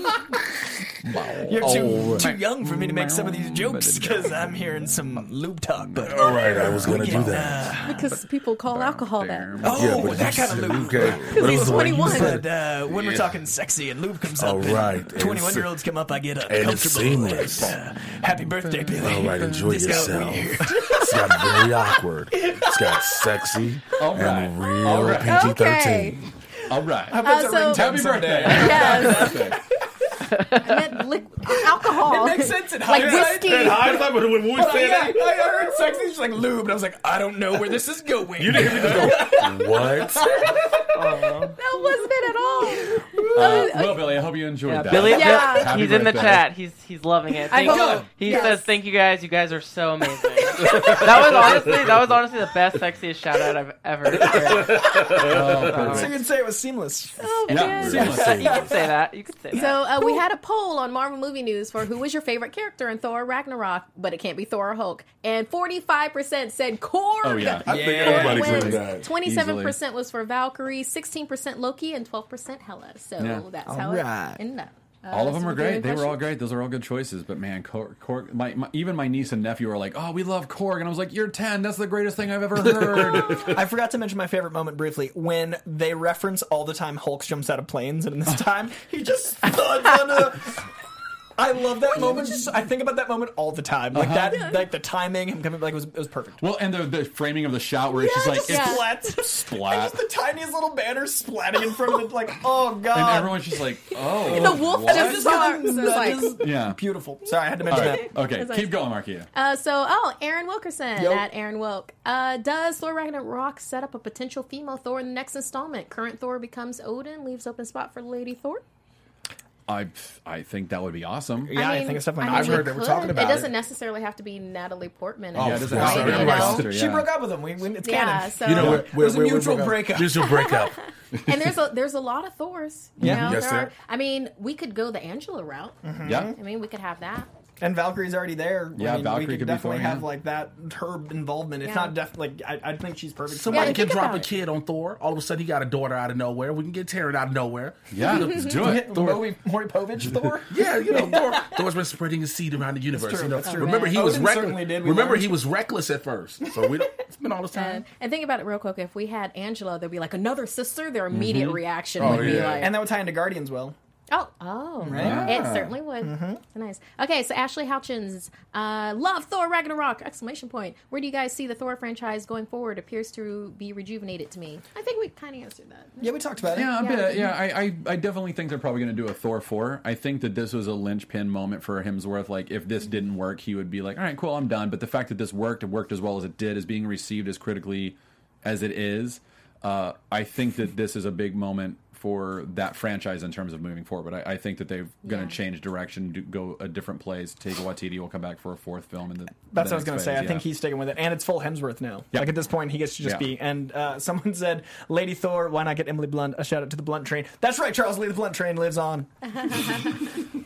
You're too Oh, too young for me to make some of these jokes because I'm hearing some lube talk. But All right, I was gonna do can, that. Because people call alcohol that. Oh, Yeah, but that you kind of said- lube. Okay, Because but it he's the way you 21. said But uh, when we're talking sexy and lube comes up, All right, and twenty-one year olds come up, I get uh, and it's comfortable. seamless. Uh, happy birthday, Billy. All right, enjoy This got yourself. weird. It's got very awkward. It's got sexy All right. and real All right. PG Okay. thirteen. All right. That's a so- Happy birthday. Yes. I meant li- alcohol. It makes sense in Like hindsight. whiskey. And hindsight, but when we But said yeah, that, I heard sexy. She's like lube, and I was like, I don't know where this is going. you didn't hear me just go, what? That wasn't it at all. Uh, well, Billy, I hope you enjoyed Yeah, that. Billy, Yeah. Bill- Happy he's in the birthday. chat. He's he's loving it. I Thank hope- He yes. says, "Thank you guys. You guys are so amazing." that was honestly that was honestly the best, sexiest shout out I've ever heard. Oh, So you can say it was seamless. Oh, Yeah, man. seamless. you can say that. You can say that. So uh, we had a poll on Marvel Movie News for who was your favorite character in Thor Ragnarok, but it can't be Thor or Hulk. And 45% said Korg. Oh, yeah. I think Yeah. everybody Wins. said that. 27% was for Valkyrie, 16% Loki, and 12% Hela. So Yeah. that's how Alright. it ended up. Uh, All of them are we'll do any great. They were all great. Those are all good choices. But man, Korg, Korg my, my, even my niece and nephew are like, "Oh, we love Korg," and I was like, "You're ten. That's the greatest thing I've ever heard." I forgot to mention my favorite moment briefly when they reference all the time Hulk jumps out of planes, and in this time he just thuds on a. I love that moment. I think about that moment all the time. Like that, like the timing, him coming, like it was, it was perfect. well, and the, the framing of the shot where it's just like just splat, splat. And just the tiniest little banner splatting in front of it. Like, oh god, and everyone's just like, "Oh, The wolf what? just barks. It's like, yeah." beautiful. Sorry, I had to All mention right. that. Okay, keep nice. going, Markeia. Uh, so, oh, Aaron Wilkerson Yo. at Aaron Wilk. Uh, does Thor Ragnarok set up a potential female Thor in the next installment? Current Thor becomes Odin, leaves open spot for Lady Thor. I I think that would be awesome. Yeah, I think it's definitely. I mean, I've heard that we're talking about It doesn't it. necessarily have to be Natalie Portman. Oh, Yeah, it doesn't yeah, have to be sorry, my She broke up with him. We, we, it's Yeah, canon. so You know, Yeah. we're, was a we're, we're, mutual we're, breakup. Mutual breakup. and there's a there's a lot of Thors. You Yeah. know, Yes, there there- are, I mean, we could go the Angela route. Mm-hmm. Yeah. I mean, we could have that. And Valkyrie's already there. Yeah, I mean, Valkyrie we could could be definitely Thor, yeah. have like that her involvement. It's Yeah. not def like I, I think she's perfect. Somebody Yeah, can drop a it. kid on Thor. All of a sudden, he got a daughter out of nowhere. We can get Taryn out of nowhere. Yeah, let's do it. Thor. Maury, Maury Povich Thor. Yeah, you know, Thor, Thor's been spreading his seed around the universe. true, you know, that's true. remember he was reckless. Remember learned. he was reckless at first. So we don't. It's been all this uh, time. And, and think about it real quick. If we had Angela, there'd be like another sister. Their mm-hmm. immediate reaction Oh, would be like, And that would tie into Guardians well. Oh, oh, right. it certainly would. Nice. Okay, so Ashley Houchins, uh, love Thor Ragnarok! Exclamation point. Where do you guys see the Thor franchise going forward? Appears to be rejuvenated to me. I think we kind of answered that. Yeah, we talked about it. Yeah, a Yeah. bit. Yeah, I, I, I definitely think they're probably going to do a Thor 4. I think that this was a linchpin moment for Hemsworth. Like, if this didn't work, he would be like, all right, cool, I'm done. But the fact that this worked, it worked as well as it did, is being received as critically as it is, uh, I think that this is a big moment for that franchise in terms of moving forward. But I, I think that they're going to Yeah. change direction, do, go a different place. Taika Waititi will come back for a fourth film. And the, That's the what I was going to next say. I phase, think he's sticking with it, and it's full Hemsworth now. Yeah. Like at this point, he gets to just Yeah. be. And uh, someone said, "Lady Thor, why not get Emily Blunt?" A shout out to the Blunt train. That's right, Charles Lee. The Blunt train lives on.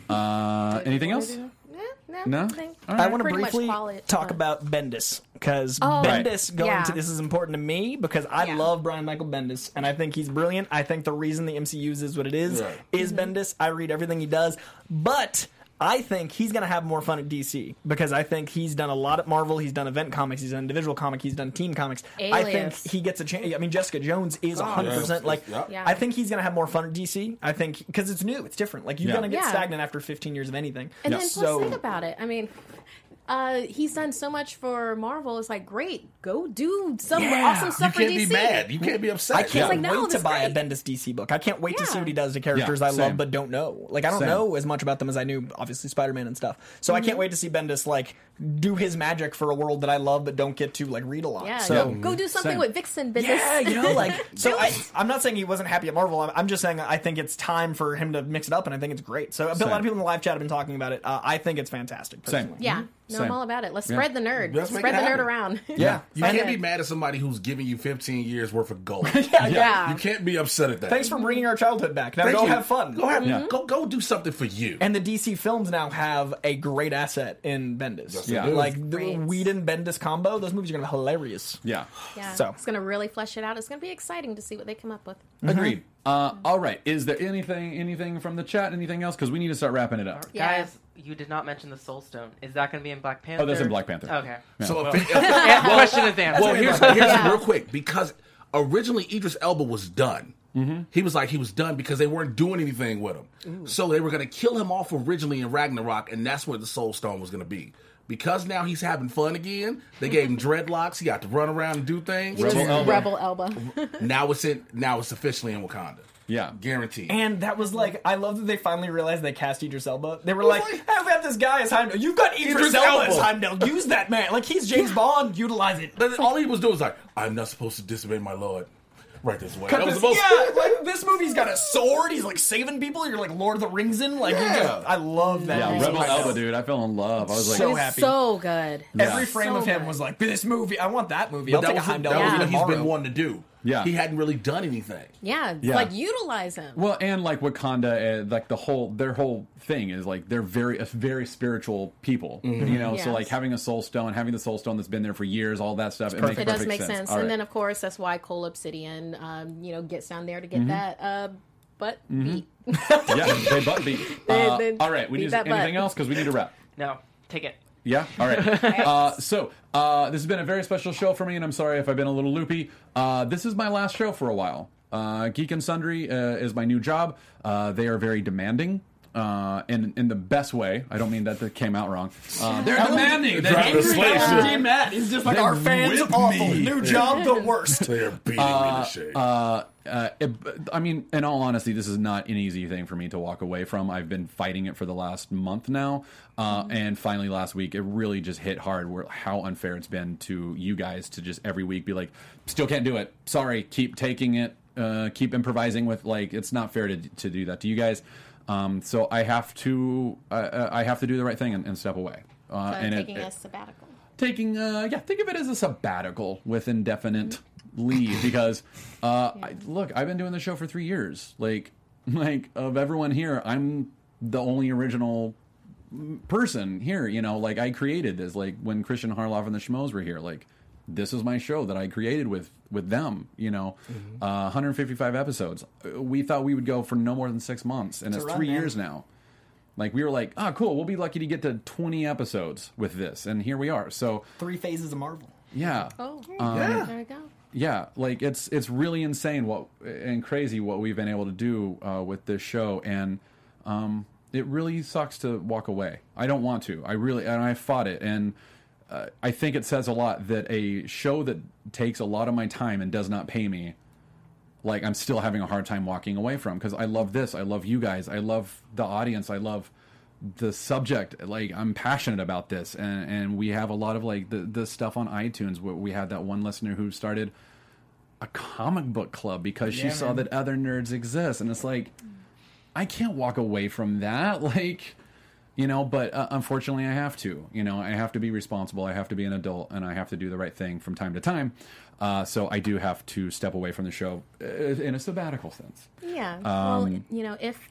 Uh, anything else? No, No? think- All I want to briefly talk about Bendis because Oh, Right. Bendis going yeah. to this is important to me because I Yeah. love Brian Michael Bendis and I think he's brilliant. I think the reason the MCU is what it is Right. is Mm-hmm. Bendis. I read everything he does, but. I think he's going to have more fun at DC because I think he's done a lot at Marvel. He's done event comics. He's done individual comic. He's done team comics. I think he gets a chance. I mean, Jessica Jones is hundred percent Yeah. like. Yeah. Yeah. I think he's going to have more fun at DC. I think because it's new, it's different. Like you're Yeah. going to get Yeah. stagnant after 15 years of anything. And Yeah. then plus So- think about it. I mean, uh, he's done so much for Marvel. It's like great, go do some awesome stuff you can't for be mad. You can't be upset. I can't like, no, wait to that's buy a. Bendis DC book. I can't wait to see what he does to characters Yeah, I love but don't know. Like I don't Same. know as much about them as I knew, obviously Spider Man and stuff. So I Mm-hmm. can't wait to see Bendis like do his magic for a world that I love but don't get to like read a lot. Yeah, so go do something Same. with Vixen business. yeah, you know, like so. I, I'm not saying he wasn't happy at Marvel. I'm, I'm just saying I think it's time for him to mix it up, and I think it's great. So a lot of people in the live chat have been talking about it. Uh, I think it's fantastic. Same. personally. Yeah, no, Same. I'm all about it. Let's Yeah. spread the nerd. Let's make spread it the nerd around. Yeah, You can't be mad at somebody who's giving you 15 years worth of gold. yeah. You can't be upset at that. Thanks for bringing our childhood back. Now Thank go you. have fun. Go have Yeah. go go do something for you. And the DC films now have a great asset in Bendis. Yes, they do. Like the Great. Whedon Bendis combo, those movies are gonna be hilarious. Yeah. Yeah, So. it's going to really flesh it out. It's going to be exciting to see what they come up with. Agreed. Uh, all right. Is there anything anything from the chat? Anything else? Because we need to start wrapping it up. Yeah. Guys, you did not mention the Soul Stone. Is that going to be in Black Panther? Oh, that's in Black Panther. Okay. So if it, Yeah, question is answered. well, here's, here's Yeah. real quick because originally Idris Elba was done. Mm-hmm. He was like he was done because they weren't doing anything with him. So they were going to kill him off originally in Ragnarok, and that's where the Soul Stone was going to be. Because now he's having fun again, they gave him dreadlocks. He got to run around and do things. Rebel Elba. Rebel Elba. Now it's in. Now it's officially in Wakanda. Yeah. Guaranteed. And that was like, I love that they finally realized they cast Idris Elba. They were like, like- hey, we got this guy as Heimdall. You've got Idris, Idris Elba as Heimdall. Use that man. Like, he's James Bond. Utilize it. But all he was doing was like, "I'm not supposed to disobey my lord." Right this way. That was the most. yeah, like this movie's got a sword. He's like saving people. You're like Lord of the Rings in. Like, you Yeah. just, I love that. Yeah, use Rebel Heimdall. Elba, dude. I fell in love. I was like, So He's happy. so good. Every Yeah. frame So of him good. was like, this movie. I want that movie. But I'll that take a Heimdall that was movie what he's tomorrow. been wanting to do. Yeah. he hadn't really done anything. Yeah, Yeah. like utilize him. Well, and like Wakanda, uh, like the whole their whole thing is like they're very a very spiritual people, Mm-hmm. you know. Yes. So like having a soul stone, having the soul stone that's been there for years, all that stuff, it, makes It does make sense. All And right. then, of course, that's why Cull Obsidian, um, you know, gets down there to Mm-hmm. get that uh, butt beat. yeah, they butt beat. They- Uh, they all right, we need that butt. anything else because we need to wrap. No, take it. Yeah. All right. Uh, so uh, this has been a very special show for me, and I'm sorry if I've been a little loopy. Uh, this is my last show for a while. Uh, Geek and Sundry uh, is my new job. Uh, they are very demanding. Uh, in in the best way. I don't mean that that came out wrong. Uh, they're demanding. They're Driving a angry. slave ship. Team Matt. He's just like, They our fans whip awful. me. New job, the worst. They're beating me to shame. Uh, uh, it, I mean, in all honesty, this is not an easy thing for me to walk away from. I've been fighting it for the last month now, uh, and finally last week, it really just hit hard. Where how unfair it's been to you guys to just every week be like, still can't do it. Sorry, keep taking it. Uh, keep improvising with like it's not fair to to do that to you guys. Um, so I have to uh, I have to do the right thing and, and step away. Uh, So and taking it- a sabbatical. taking uh yeah think of it as a sabbatical with indefinite leave because uh I, look i've been doing the show for three years like like of everyone here i'm the only original person here you know like i created this like when christian harloff and the schmoes were here like this is my show that i created with with them you know uh 155 episodes Uh, we thought we would go for no more than six months and it's run, three man. years now like we were like, ah, cool. We'll be lucky to get to 20 episodes with this, and here we are. So Three phases of Marvel. yeah, Oh, Um, there we go. yeah. Like it's it's really insane what and crazy what we've been able to do uh, with this show, and um, it really sucks to walk away. I don't want to. I really and I fought it, and uh, I think it says a lot that a show that takes a lot of my time and does not pay me like I'm still having a hard time walking away from because I love this. I love you guys. I love the audience. I love the subject. Like I'm passionate about this, and and we have a lot of like the the stuff on iTunes. Where we had that one listener who started a comic book club because she Yeah, saw man. that other nerds exist, and it's like I can't walk away from that. Like. You know, but uh, unfortunately, I have to. You know, I have to be responsible. I have to be an adult, and I have to do the right thing from time to time. Uh, so I do have to step away from the show uh, in a sabbatical sense. Yeah. Um, well, you know, if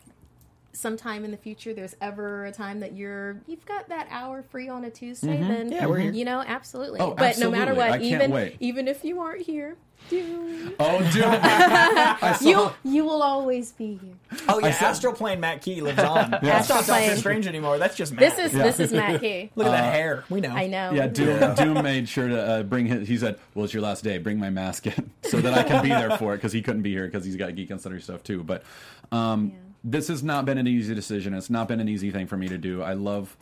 sometime in the future there's ever a time that you're you've got that hour free on a Tuesday, then Yeah, we're here. you know, absolutely. Mm-hmm. Oh, but no matter what, I even wait. even if you aren't here, do Oh, dude! I saw. you you will always be here. Oh yeah, saw- Astral Plane Matt Key lives on. That's Astral not Doctor Strange anymore. That's just Matt. This is Yeah. this is Matt Key. Look at that hair. We know. I know. yeah, Doom, Doom made sure to uh, bring his. He said, "Well, it's your last day. Bring my mask in, so that I can be there for it." Because he couldn't be here because he's got geek and sundry stuff too. But um, this has not been an easy decision. It's not been an easy thing for me to do. I love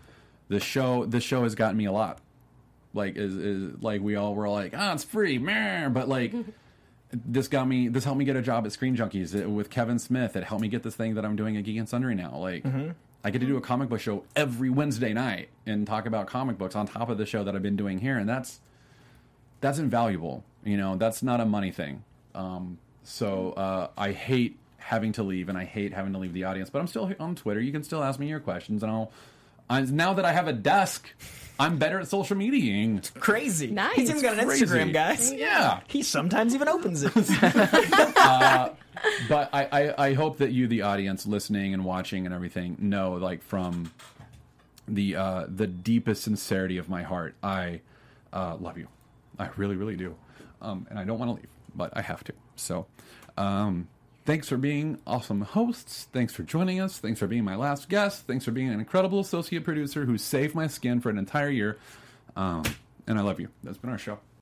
the show. This show has gotten me a lot. Like is is like we all were like, ah, it's free, meh. but like. This got me. This helped me get a job at Screen Junkies uh, with Kevin Smith. It helped me get this thing that I'm doing at Geek and Sundry now. Like, I get to do a comic book show every Wednesday night and talk about comic books on top of the show that I've been doing here, and that's that's invaluable. You know, that's not a money thing. Um, so uh, I hate having to leave, and I hate having to leave the audience. But I'm still on Twitter. You can still ask me your questions, and I'll. I, now that I have a desk, I'm better at social mediaing. Crazy. Nice. He's even got an Crazy. Instagram, guys. Yeah. He sometimes even opens it. but I, I, I hope that you, the audience, listening and watching and everything, know like from the uh, the deepest sincerity of my heart, I uh, love you. I really, really do, um, and I don't want to leave, but I have to. So, um, Thanks for being awesome hosts. Thanks for joining us. Thanks for being my last guest. Thanks for being an incredible associate producer who saved my skin for an entire year. Um, and I love you. That's been our show.